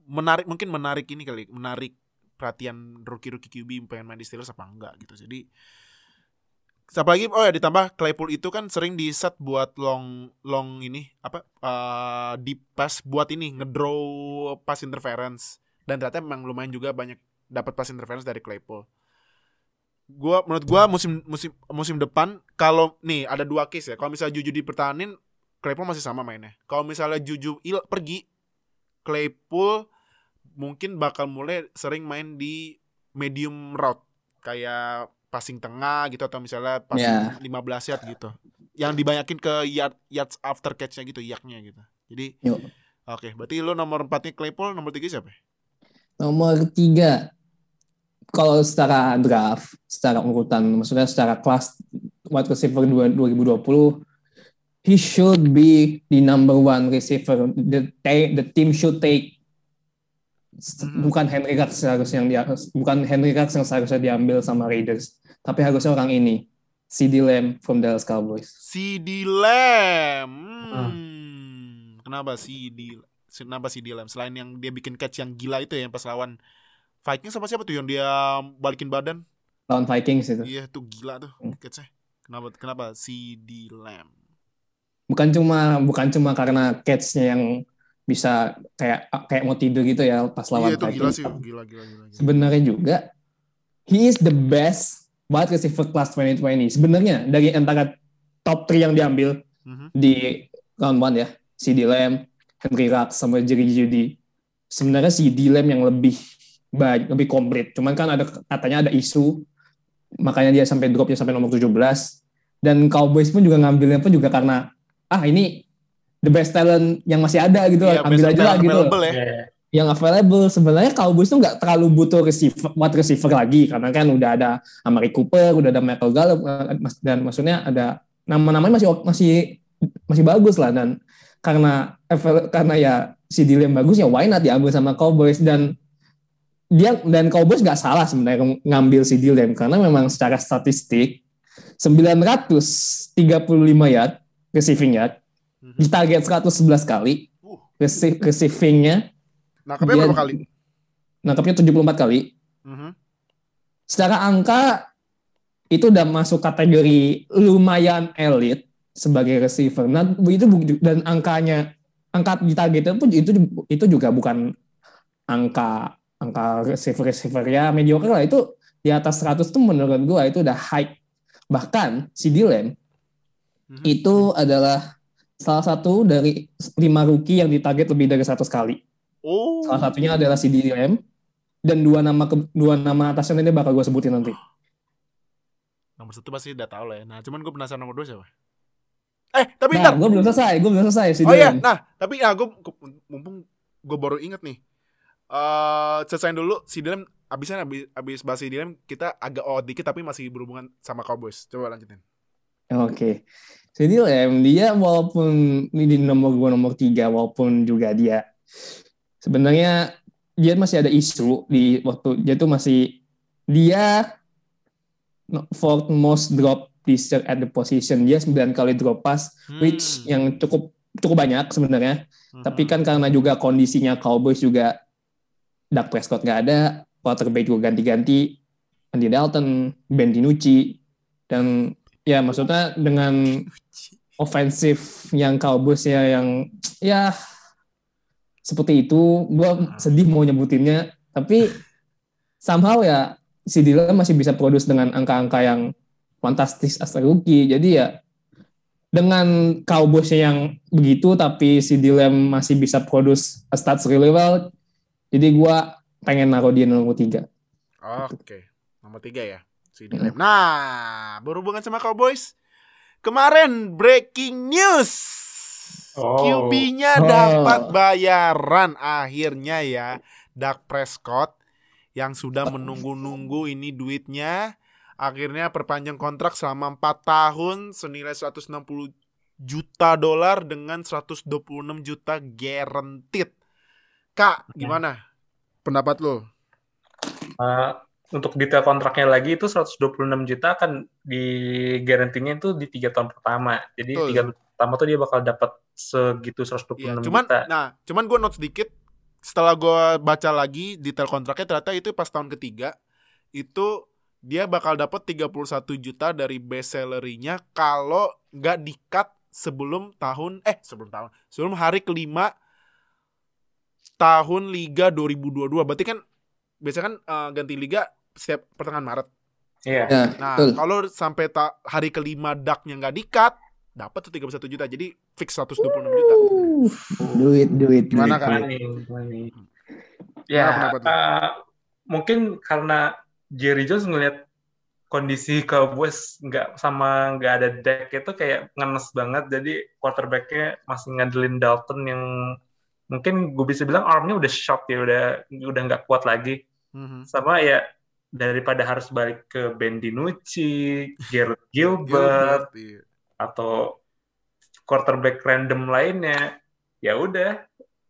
S2: menarik mungkin menarik ini kali menarik perhatian rookie-rookie QB pengen main di Steelers apa enggak gitu jadi Siapa lagi? Oh ya ditambah Claypool itu kan sering di set buat long long ini apa eh deep pass buat ini ngedraw pass interference dan ternyata memang lumayan juga banyak dapat pass interference dari Claypool. Gua menurut gua musim musim musim depan kalau nih ada dua case ya. Kalau misalnya Juju dipertahanin Claypool masih sama mainnya. Kalau misalnya Juju il pergi Claypool mungkin bakal mulai sering main di medium route kayak passing tengah gitu atau misalnya passing 15 yard gitu. Yang dibanyakin ke yard yards after catch-nya gitu, yaknya gitu. Jadi. Oke, berarti lu nomor 4-nya Claypool, nomor 3 siapa?
S4: Nomor tiga, kalau secara draft, secara urutan, maksudnya secara kelas wide receiver dua- 2020, he should be the number one receiver. The, the team should take.
S2: Mhm.
S4: Bukan Henry Ruggs seharusnya yang dia, bukan Henry Ruggs yang seharusnya diambil sama Raiders, tapi harusnya orang ini, CD Lamb from Dallas Cowboys.
S2: CD Lamb. Hmm. Kenapa CD Kenapa CD Lamb? Selain yang dia bikin catch yang gila itu ya yang pas lawan Vikings sama siapa tuh yang dia balikin badan?
S4: Lawan Vikings itu.
S2: Iya tuh gila tuh
S4: Hmm.
S2: catch-nya. Kenapa kenapa CD Lamb?
S4: bukan cuma bukan cuma karena catch-nya yang bisa kayak kayak mau tidur gitu ya pas lawan
S2: Iya itu gila
S4: Vikings.
S2: sih, gila gila gila. gila.
S4: Sebenarnya juga he is the best wide receiver class 2020. Sebenarnya dari antara top 3 yang diambil
S2: Mhm.
S4: di round 1 ya, CD Lamb, Henry Ruggs sama Jerry Judy. Sebenarnya CD Lamb yang lebih baik, lebih komplit. Cuman kan ada katanya ada isu makanya dia sampai dropnya sampai nomor 17 dan Cowboys pun juga ngambilnya pun juga karena ah ini the best talent yang masih ada gitu
S2: Iya,
S4: ambil aja lah gitu.
S2: ya.
S3: Iya.
S4: yang available. Sebenarnya Cowboys tuh nggak terlalu butuh receiver wide receiver lagi. Karena kan udah ada Amari Cooper udah ada Michael Gallup eh, dan maksudnya ada nama-namanya masih masih masih bagus lah. Dan karena karena ya si Lamb bagus ya why not diambil sama Cowboys? Dan dia dan Cowboys nggak salah sebenarnya ngambil si Lamb karena memang secara statistik 935 yard receiving yard
S2: Mhm.
S4: di target 111 kali
S2: Uh.
S4: rece- receivingnya
S2: Nangkapnya
S4: Dia-
S2: berapa kali?
S4: nangkapnya 74 kali
S2: Mhm.
S4: secara angka itu udah masuk kategori lumayan elit sebagai receiver. Nah, itu dan angkanya angka di targetnya pun itu itu juga bukan angka angka receiver receiver ya mediocre lah itu di atas 100 tuh menurut gua itu udah high. Bahkan si Dylan
S2: Mhm.
S4: itu adalah salah satu dari lima rookie yang ditarget lebih dari 100 kali.
S2: Oh.
S4: Salah satunya adalah si Lamb dan dua nama ke- dua nama atasnya ini bakal gue sebutin nanti.
S2: Nomor satu pasti udah tahu lah ya. Nah, cuman gue penasaran nomor dua siapa? Eh, tapi
S4: Nah, gue belum selesai, gue belum selesai si
S2: Oh iya, nah, tapi ya gue mumpung gue baru inget nih. Eh, selesaiin dulu si Dylan abisnya abis, abis bahas si Dylan kita agak out dikit tapi masih berhubungan sama Cowboys. Coba lanjutin.
S4: Oke. Jadi Lamb dia walaupun ini di nomor gue nomor tiga walaupun juga dia sebenarnya dia masih ada isu di waktu dia tuh masih dia fourth most drop this year at the position dia 9 kali drop pass which
S2: Hmm.
S4: yang cukup cukup banyak sebenarnya
S2: Mhm.
S4: Tapi kan karena juga kondisinya Cowboys juga Dak Prescott nggak ada, quarterback juga ganti-ganti, Andy Dalton, Ben DiNucci, dan ya maksudnya dengan offensif yang Cowboys ya yang ya seperti itu, gue sedih mau nyebutinnya, tapi somehow ya si Dylan masih bisa produce dengan angka-angka yang fantastis as rookie, jadi ya dengan Cowboys yang begitu tapi si Dilem masih bisa produce stats really well. Jadi gua pengen naruh dia nomor tiga.
S2: Oke, nomor tiga ya. Si Dilem. Nah, berhubungan sama Cowboys. Kemarin breaking news.
S3: Oh.
S2: QB-nya
S4: Oh.
S2: dapat bayaran akhirnya ya. Dak Prescott yang sudah menunggu-nunggu ini duitnya akhirnya perpanjang kontrak selama 4 tahun senilai 160 juta dolar dengan 126 juta guaranteed. Kak, gimana pendapat lo?
S3: Uh, untuk detail kontraknya lagi itu 126 juta akan di garantinya itu di tiga tahun pertama. Jadi
S2: Betul.
S3: tiga tahun pertama tuh dia bakal dapat segitu 126
S2: Iya, cuman
S3: juta.
S2: nah, cuman gue note sedikit setelah gue baca lagi detail kontraknya ternyata itu pas tahun ketiga itu dia bakal dapat 31 juta dari base salary-nya kalau nggak di-cut sebelum tahun eh sebelum tahun sebelum hari kelima tahun Liga 2022 berarti kan biasanya kan eh, ganti liga setiap pertengahan Maret.
S3: Iya.
S4: Ya,
S2: nah
S4: betul.
S2: kalau sampai ta- hari kelima daknya nggak di-cut dapat tuh 31 juta. Jadi fix 126 juta.
S4: Uh, duit, duit,
S2: Gimana. Gimana
S3: Ya, uh, mungkin karena Jerry Jones ngelihat kondisi Cowboys nggak sama nggak ada deck itu kayak ngenes banget. Jadi quarterbacknya masih ngandelin Dalton yang mungkin gue bisa bilang armnya udah shock ya udah udah nggak kuat lagi
S2: Mhm.
S3: sama ya daripada harus balik ke Ben DiNucci, Garrett Gilbert,
S2: iya.
S3: atau quarterback random lainnya ya udah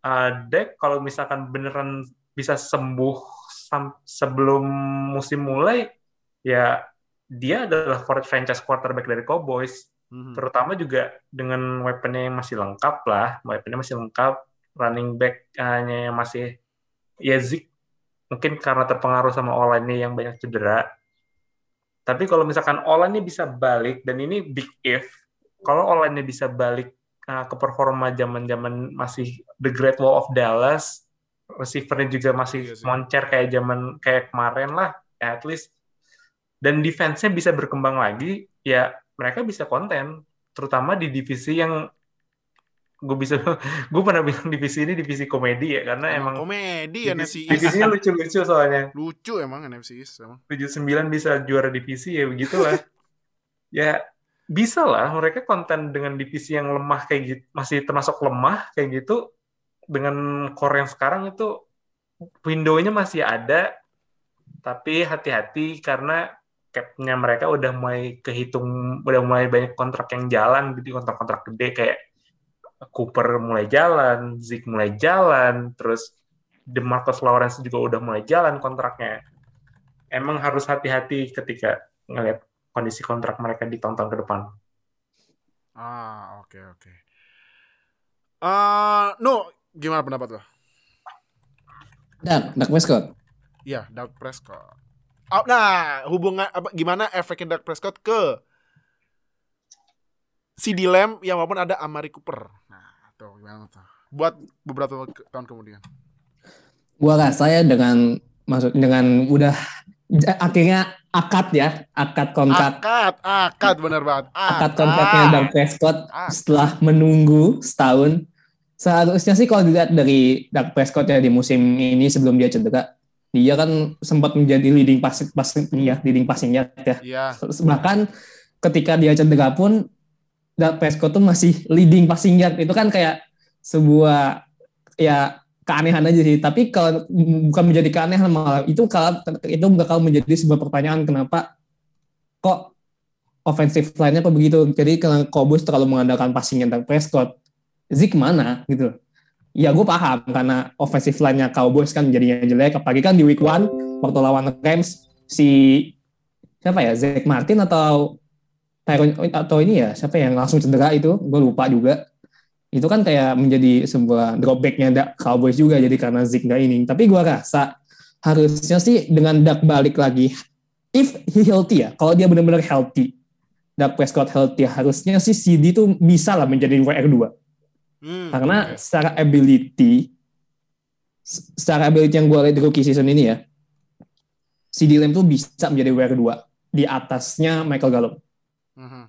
S3: uh, kalau misalkan beneran bisa sembuh sam- sebelum musim mulai ya dia adalah franchise quarterback dari Cowboys
S2: Mhm.
S3: terutama juga dengan weaponnya yang masih lengkap lah weaponnya masih lengkap running back-nya yang masih Zeke mungkin karena terpengaruh sama online yang banyak cedera tapi kalau misalkan online bisa balik dan ini big if kalau online bisa balik uh, ke performa zaman-zaman masih the Great Wall of Dallas receivernya juga masih
S2: Iya sih.
S3: moncer kayak zaman kayak kemarin lah at least dan defense-nya bisa berkembang lagi ya mereka bisa konten terutama di divisi yang gue bisa gue pernah bilang divisi ini divisi komedi ya karena emang
S2: komedi ya NFC East.
S3: divisinya lucu-lucu soalnya
S2: Lucu emang NFC East emang.
S3: 79 bisa juara divisi ya begitulah ya bisa lah mereka konten dengan divisi yang lemah kayak gitu masih termasuk lemah kayak gitu dengan core yang sekarang itu window-nya masih ada tapi hati-hati karena cap-nya mereka udah mulai kehitung udah mulai banyak kontrak yang jalan gitu kontrak-kontrak gede kayak Cooper mulai jalan, Zeke mulai jalan, terus DeMarcus Lawrence juga udah mulai jalan kontraknya. Emang harus hati-hati ketika ngeliat kondisi kontrak mereka di tahun-tahun ke depan.
S2: Ah, oke oke. Eh, no, gimana pendapat lo?
S4: Dak, Dak Prescott.
S2: Iya, Dak Prescott. Ah, nah, hubungan apa gimana efeknya Dak Prescott ke CD Lamb yang walaupun ada Amari Cooper. Nah, tuh gimana tuh? Buat beberapa tahun kemudian.
S4: Gua rasa ya dengan maksud dengan udah akhirnya akad ya, akad kontrak
S2: Akad, akad bener banget.
S4: akad kontraknya Dak Prescott
S2: Akad.
S4: setelah menunggu setahun. Seharusnya sih kalau dilihat dari Dak Prescott ya di musim ini sebelum dia cedera, dia kan sempat menjadi leading passing passing ya, leading passing yard ya.
S2: Iya.
S4: Bahkan ketika dia cedera pun Prescott tuh masih leading passing yard. Itu kan kayak sebuah ya keanehan aja sih. Tapi kalau bukan menjadi keanehan malah itu kalau itu bakal menjadi sebuah pertanyaan kenapa kok offensive line-nya apa begitu. Jadi kalau Cowboys terlalu mengandalkan passingnya Dak Prescott, Zeke mana gitu. Ya gue paham karena offensive line-nya Cowboys kan jadinya jelek. Apalagi kan di week one waktu lawan Rams si siapa ya Zach Martin atau Tyron atau ini ya siapa yang langsung cedera itu? Gue lupa juga. Itu kan kayak menjadi sebuah dropbacknya Dak Cowboys juga jadi karena Zeke nggak ini tapi gue rasa harusnya sih dengan Dak balik lagi if he healthy ya kalau dia benar-benar healthy Dak Prescott healthy harusnya sih CD tuh bisa lah menjadi WR2
S2: Hmm,
S4: karena secara ability secara ability yang gue lihat di rookie season ini ya CD Lamb tuh bisa menjadi WR2 di atasnya Michael Gallup
S2: Mhm.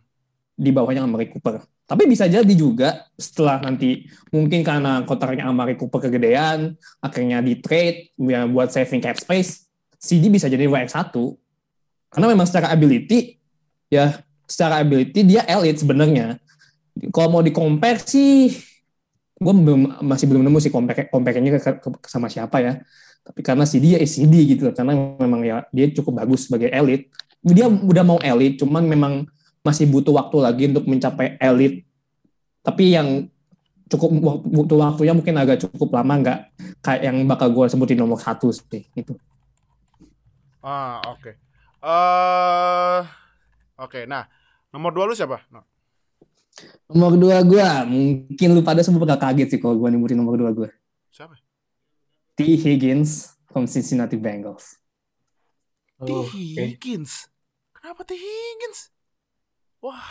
S4: di bawahnya Amari Cooper Tapi bisa jadi juga setelah nanti mungkin karena kontraknya Amari Cooper kegedean, akhirnya di trade ya, buat saving cap space, CD bisa jadi WX1. Karena memang secara ability, ya secara ability dia elite sebenarnya. Kalau mau di compare sih, gue belum masih belum nemu sih compare compare-nya ke, ke, ke- sama siapa ya. Tapi karena CD ya CD gitu, karena memang ya dia cukup bagus sebagai elite. Dia udah mau elite, cuman memang masih butuh waktu lagi untuk mencapai elite. Tapi yang cukup butuh waktunya mungkin agak cukup lama nggak kayak yang bakal gue sebutin nomor satu sih gitu.
S2: Ah, oke. Eh, oke. Nah, nomor dua lu siapa? No.
S4: Nomor dua gue, mungkin lu pada semua bakal kaget sih kalau gue nyebutin nomor dua gue.
S2: Siapa?
S4: T. Higgins from Cincinnati Bengals.
S2: T.
S3: Oh.
S2: Higgins. Kenapa T. Higgins? Wah.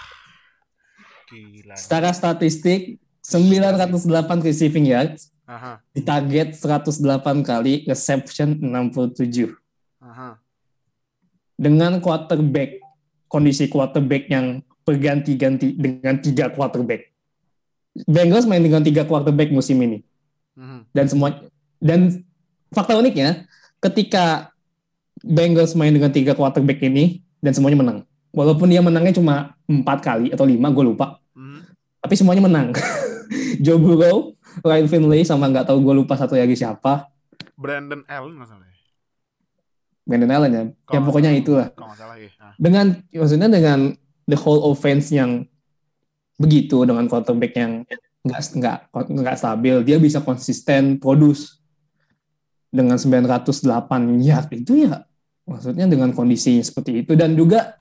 S2: Gila.
S4: Secara statistik, 908 receiving yards,
S2: Aha.
S4: ditarget 108 kali, reception 67.
S2: Aha.
S4: Dengan quarterback, kondisi quarterback yang berganti-ganti dengan tiga quarterback. Bengals main dengan tiga quarterback musim ini.
S2: Mhm.
S4: dan semua dan fakta uniknya ketika Bengals main dengan tiga quarterback ini dan semuanya menang walaupun dia menangnya cuma empat kali atau lima gue lupa
S2: Mhm.
S4: tapi semuanya menang Joe Burrow Ryan Finley sama nggak tahu gue lupa satu lagi siapa
S2: Brandon Allen masalahnya.
S4: Brandon Allen ya ya pokoknya itulah
S2: Kalau nggak salah ya. Nah.
S4: dengan maksudnya dengan the whole offense yang begitu dengan quarterback yang nggak nggak nggak stabil dia bisa konsisten produce dengan 908 yard itu ya maksudnya dengan kondisi seperti itu dan juga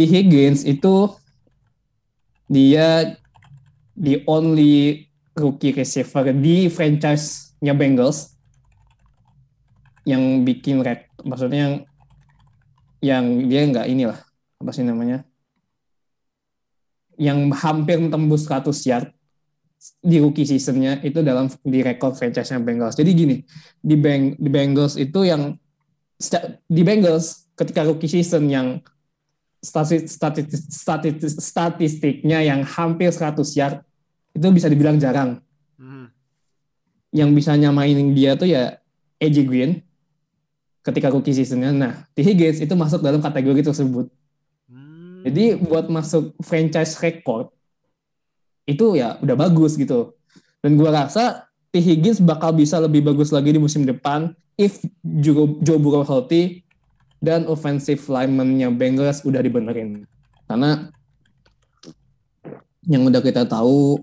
S4: di Higgins itu dia the only rookie receiver di franchise-nya Bengals yang bikin red maksudnya yang yang dia nggak inilah apa sih namanya yang hampir tembus 100 yard di rookie seasonnya itu dalam di rekor franchise-nya Bengals. Jadi gini, di Beng, di Bengals itu yang di Bengals ketika rookie season yang statistik, statistik, statistik, statistiknya yang hampir 100 yard itu bisa dibilang jarang.
S2: Mhm.
S4: Yang bisa nyamain dia tuh ya AJ Green ketika rookie seasonnya. Nah, T. Higgins itu masuk dalam kategori tersebut.
S2: Hmm.
S4: Jadi buat masuk franchise record itu ya udah bagus gitu. Dan gua rasa T. Higgins bakal bisa lebih bagus lagi di musim depan if Joe, Joe Burrow healthy dan offensive lineman-nya Bengals udah dibenerin. Karena yang udah kita tahu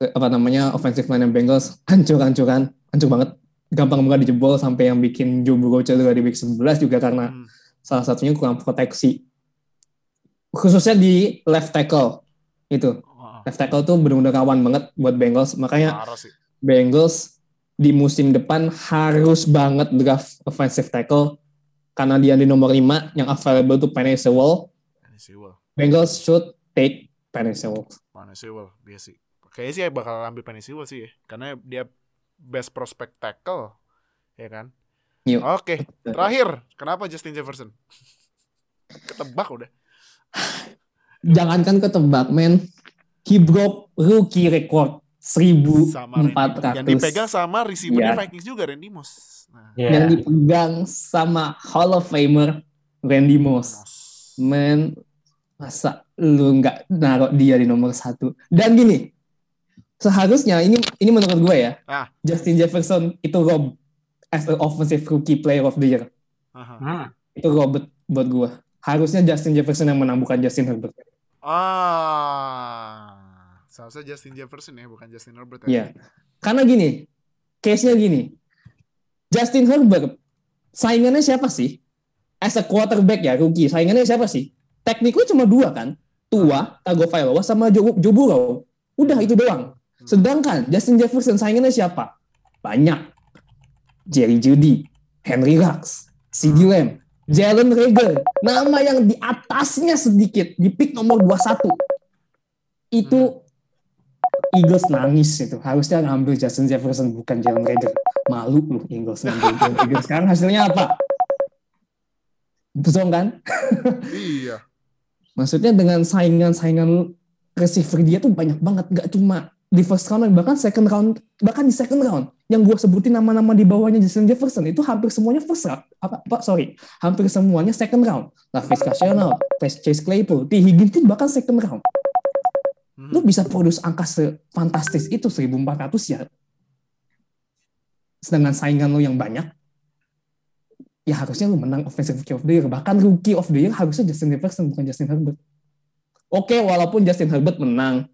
S4: eh, apa namanya offensive line Bengals hancur-hancuran, hancur banget. Gampang banget dijebol sampai yang bikin Joe Burrow cedera di week 11 juga karena
S2: Hmm.
S4: salah satunya kurang proteksi. Khususnya di left tackle itu.
S2: Wah,
S4: Left tackle tuh benar-benar rawan banget buat Bengals. Makanya. Bengals di musim depan harus banget draft offensive tackle karena dia di nomor 5 yang available tuh Penny Sewell.
S2: Penny Sewell.
S4: Bengals should take Penny Sewell.
S2: Penny Sewell, biasa sih. Kayaknya sih bakal ambil Penny Sewell sih ya. Karena dia best prospect tackle. Ya kan?
S4: Yuk.
S2: Oke, terakhir. Kenapa Justin Jefferson? Ketebak udah.
S4: Jangankan ketebak, men. He broke rookie record
S2: Sama Randy,
S4: 1400
S2: yang dipegang sama receiver
S4: Ya.
S2: Vikings juga Randy Moss. Nah,
S3: Ya.
S4: yang dipegang sama Hall of Famer Randy Moss. Men, masa lu nggak naruh dia di nomor satu? Dan gini, seharusnya ini ini menurut gue ya,
S2: Ah.
S4: Justin Jefferson itu rob as an offensive rookie player of the year.
S2: Aha.
S3: Hmm.
S4: Itu robot buat gue. Harusnya Justin Jefferson yang menang bukan Justin Herbert.
S2: Ah. Seharusnya Justin Jefferson ya, bukan Justin Herbert. ya.
S4: Iya. Karena gini, case-nya gini. Justin Herbert, saingannya siapa sih? As a quarterback ya, rookie, saingannya siapa sih? Technically cuma dua kan? Tua, Tagovailoa, sama Joe, Joe Burrow. Udah itu doang. Sedangkan Justin Jefferson saingannya siapa? Banyak. Jerry Judy, Henry Rux, CD Lamb, Jalen Rager. Nama yang di atasnya sedikit, di pick nomor 21. Itu Eagles nangis itu. Harusnya ngambil Justin Jefferson bukan Jalen Rager. Malu lu Jalen Rager. Sekarang hasilnya apa? Betul kan?
S2: Iya.
S4: Maksudnya dengan saingan-saingan receiver dia tuh banyak banget, nggak cuma di first round, bahkan second round, bahkan di second round yang gue sebutin nama-nama di bawahnya Justin Jefferson itu hampir semuanya first round, apa, apa sorry, hampir semuanya second round. Lavis Cassional, Chase Claypool, T. Higgins itu bahkan second round.
S2: Hmm.
S4: Lu bisa produce angka sefantastis itu 1400 ya. Sedangkan saingan lu yang banyak, ya harusnya lu menang offensive rookie of the year. Bahkan rookie of the year harusnya Justin Jefferson bukan Justin Herbert. Oke, walaupun Justin Herbert menang,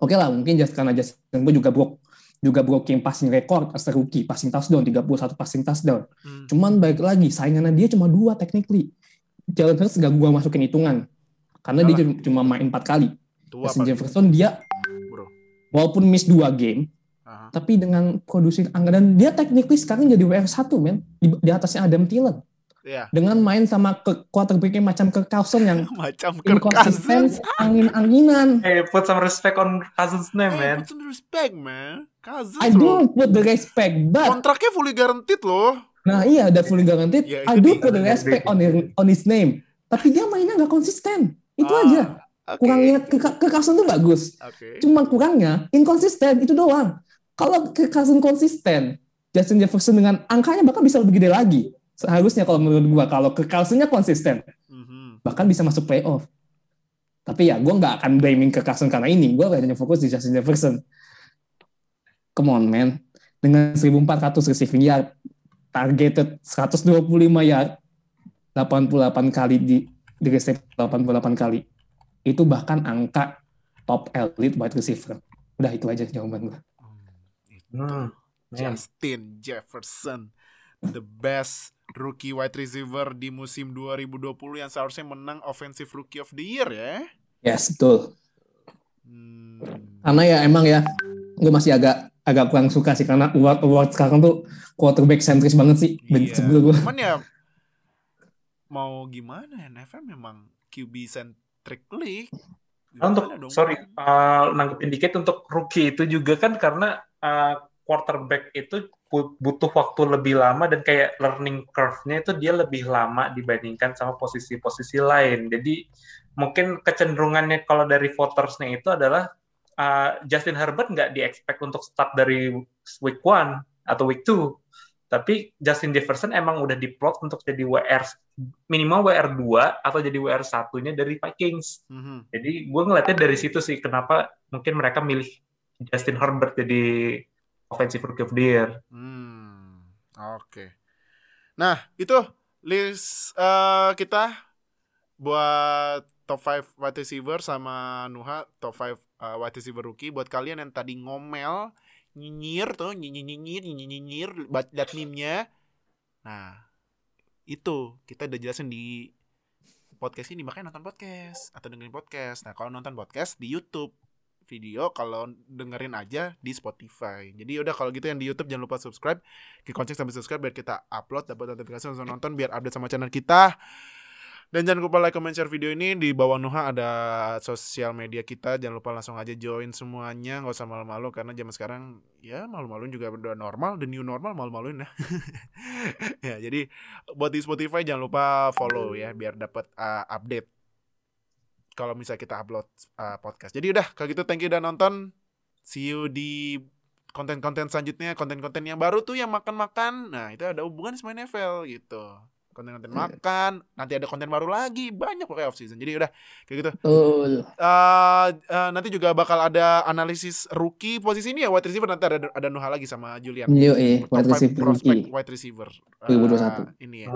S4: oke lah mungkin just karena Justin Herbert juga broke juga broken passing record as a rookie, passing touchdown 31 passing touchdown.
S2: Hmm.
S4: Cuman baik lagi saingannya dia cuma dua technically. Jalen Hurts gak gua masukin hitungan karena dia
S2: Alah.
S4: cuma main empat kali.
S2: Tua
S4: Justin. Jefferson dia
S2: Bro.
S4: walaupun miss dua game. Tapi dengan produksi angka dan dia technically sekarang jadi WR1 men di, di atasnya Adam Thielen
S2: Iya.
S4: dengan main sama ke quarterbacknya macam ke Carlson yang
S2: Macam
S4: inconsistent
S2: Cousins.
S4: angin-anginan.
S3: Hey, put some respect on Cousins name,
S2: Hey,
S3: man.
S2: put some respect, man. Cousins
S4: I
S2: loh.
S4: do put the respect, but
S2: Kontraknya fully guaranteed loh.
S4: nah iya ada fully guaranteed.
S2: Ya,
S4: I do put the respect on on his name. Tapi dia mainnya nggak konsisten. Itu
S2: Ah,
S4: aja.
S2: Oke.
S4: Kurangnya ke, ke Carlson tuh bagus.
S2: Oke.
S4: Cuma kurangnya inkonsisten itu doang. Kalau Carlson konsisten, Justin Jefferson dengan angkanya bahkan bisa lebih gede lagi. Seharusnya kalau menurut gua kalau Carlsonnya konsisten,
S2: Mhm.
S4: bahkan bisa masuk playoff. Tapi ya gue nggak akan blaming Carlson karena ini. Gue hanya fokus di Justin Jefferson. Come on man. Dengan 1400 receiving yard, targeted 125 yard, 88 kali di di receive 88 kali. Itu bahkan angka top elite wide receiver. Udah itu aja jawaban gue.
S3: Hmm.
S2: Justin Jefferson, the best rookie wide receiver di musim 2020 yang seharusnya menang Offensive Rookie of the Year ya.
S4: Yes, betul.
S2: Hmm.
S4: Karena ya emang ya, gue masih agak agak kurang suka sih karena award award sekarang tuh quarterback sentris banget sih.
S2: Iya.
S4: Sebelum gue.
S2: Cuman ya mau gimana ya, NFL memang QB centric league.
S3: Nah, untuk
S2: dong?
S3: sorry uh, nanggepin dikit untuk rookie itu juga kan karena uh, quarterback itu bu- butuh waktu lebih lama dan kayak learning curve-nya itu dia lebih lama dibandingkan sama posisi-posisi lain. Jadi mungkin kecenderungannya kalau dari votersnya itu adalah uh, Justin Herbert nggak di-expect untuk start dari week one atau week two. Tapi Justin Jefferson emang udah diplot untuk jadi WR minimal WR 2 atau jadi WR satunya dari Vikings.
S2: Mhm.
S3: Jadi gue ngeliatnya dari situ sih kenapa mungkin mereka milih Justin Herbert jadi offensive rookie of the year.
S2: Hmm, oke. Nah, itu list eh, kita buat top 5 wide receiver sama Nuha top 5 eh, wide receiver rookie buat kalian yang tadi ngomel nyinyir tuh nyinyir nyinyir nyinyir nyinyir buat liat meme-nya. Nah, itu kita udah jelasin di podcast ini makanya nonton podcast atau dengerin podcast. Nah, kalau nonton podcast di YouTube video kalau dengerin aja di Spotify. Jadi udah kalau gitu yang di YouTube jangan lupa subscribe, klik lonceng sampai subscribe biar kita upload dapat notifikasi langsung nonton biar update sama channel kita. Dan jangan lupa like, comment, share video ini di bawah Nuha ada sosial media kita. Jangan lupa langsung aja join semuanya, nggak usah malu-malu karena zaman sekarang ya malu-maluin juga udah normal, the new normal malu-maluin ya. ya jadi buat di Spotify jangan lupa follow ya biar dapat uh, update kalau misalnya kita upload uh, podcast. Jadi udah kalau gitu thank you udah nonton. See you di konten-konten selanjutnya, konten-konten yang baru tuh yang makan-makan. Nah, itu ada hubungan sama NFL gitu. Konten-konten makan, nanti ada konten baru lagi, banyak pokoknya off season. Jadi udah kayak gitu.
S4: Betul.
S2: Eh, eh, nanti juga bakal ada analisis rookie posisi ini ya wide receiver nanti ada ada Nuha lagi sama Julian.
S4: Yo eh,
S2: Top
S4: wide
S2: five
S4: receiver
S2: prospect
S4: rookie.
S2: wide receiver.
S4: 2021.
S2: Eh, ini ya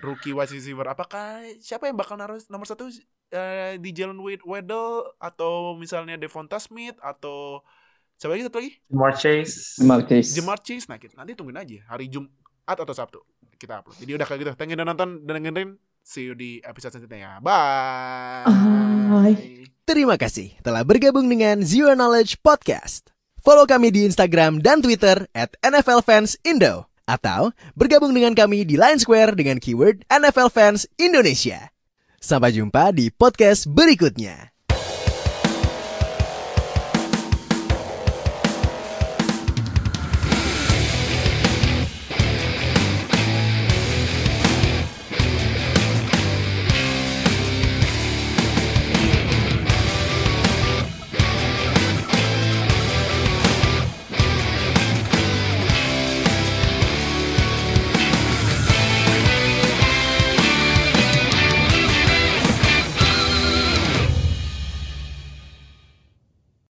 S2: rookie wide receiver apakah siapa yang bakal naruh nomor satu eh, di Jalen Wade- Waddle atau misalnya Devonta Smith atau siapa lagi satu lagi
S3: Jamar Chase.
S4: Jamar Chase.
S2: Jamar Chase nah kita, nanti tungguin aja hari Jumat atau Sabtu kita upload jadi udah kayak gitu thank you udah nonton dan dengerin see you di episode selanjutnya ya bye
S4: Bye.
S1: Terima kasih telah bergabung dengan Zero Knowledge Podcast. Follow kami di Instagram dan Twitter at NFL Fans Indo. Atau bergabung dengan kami di Line Square dengan keyword NFL Fans Indonesia. Sampai jumpa di podcast berikutnya.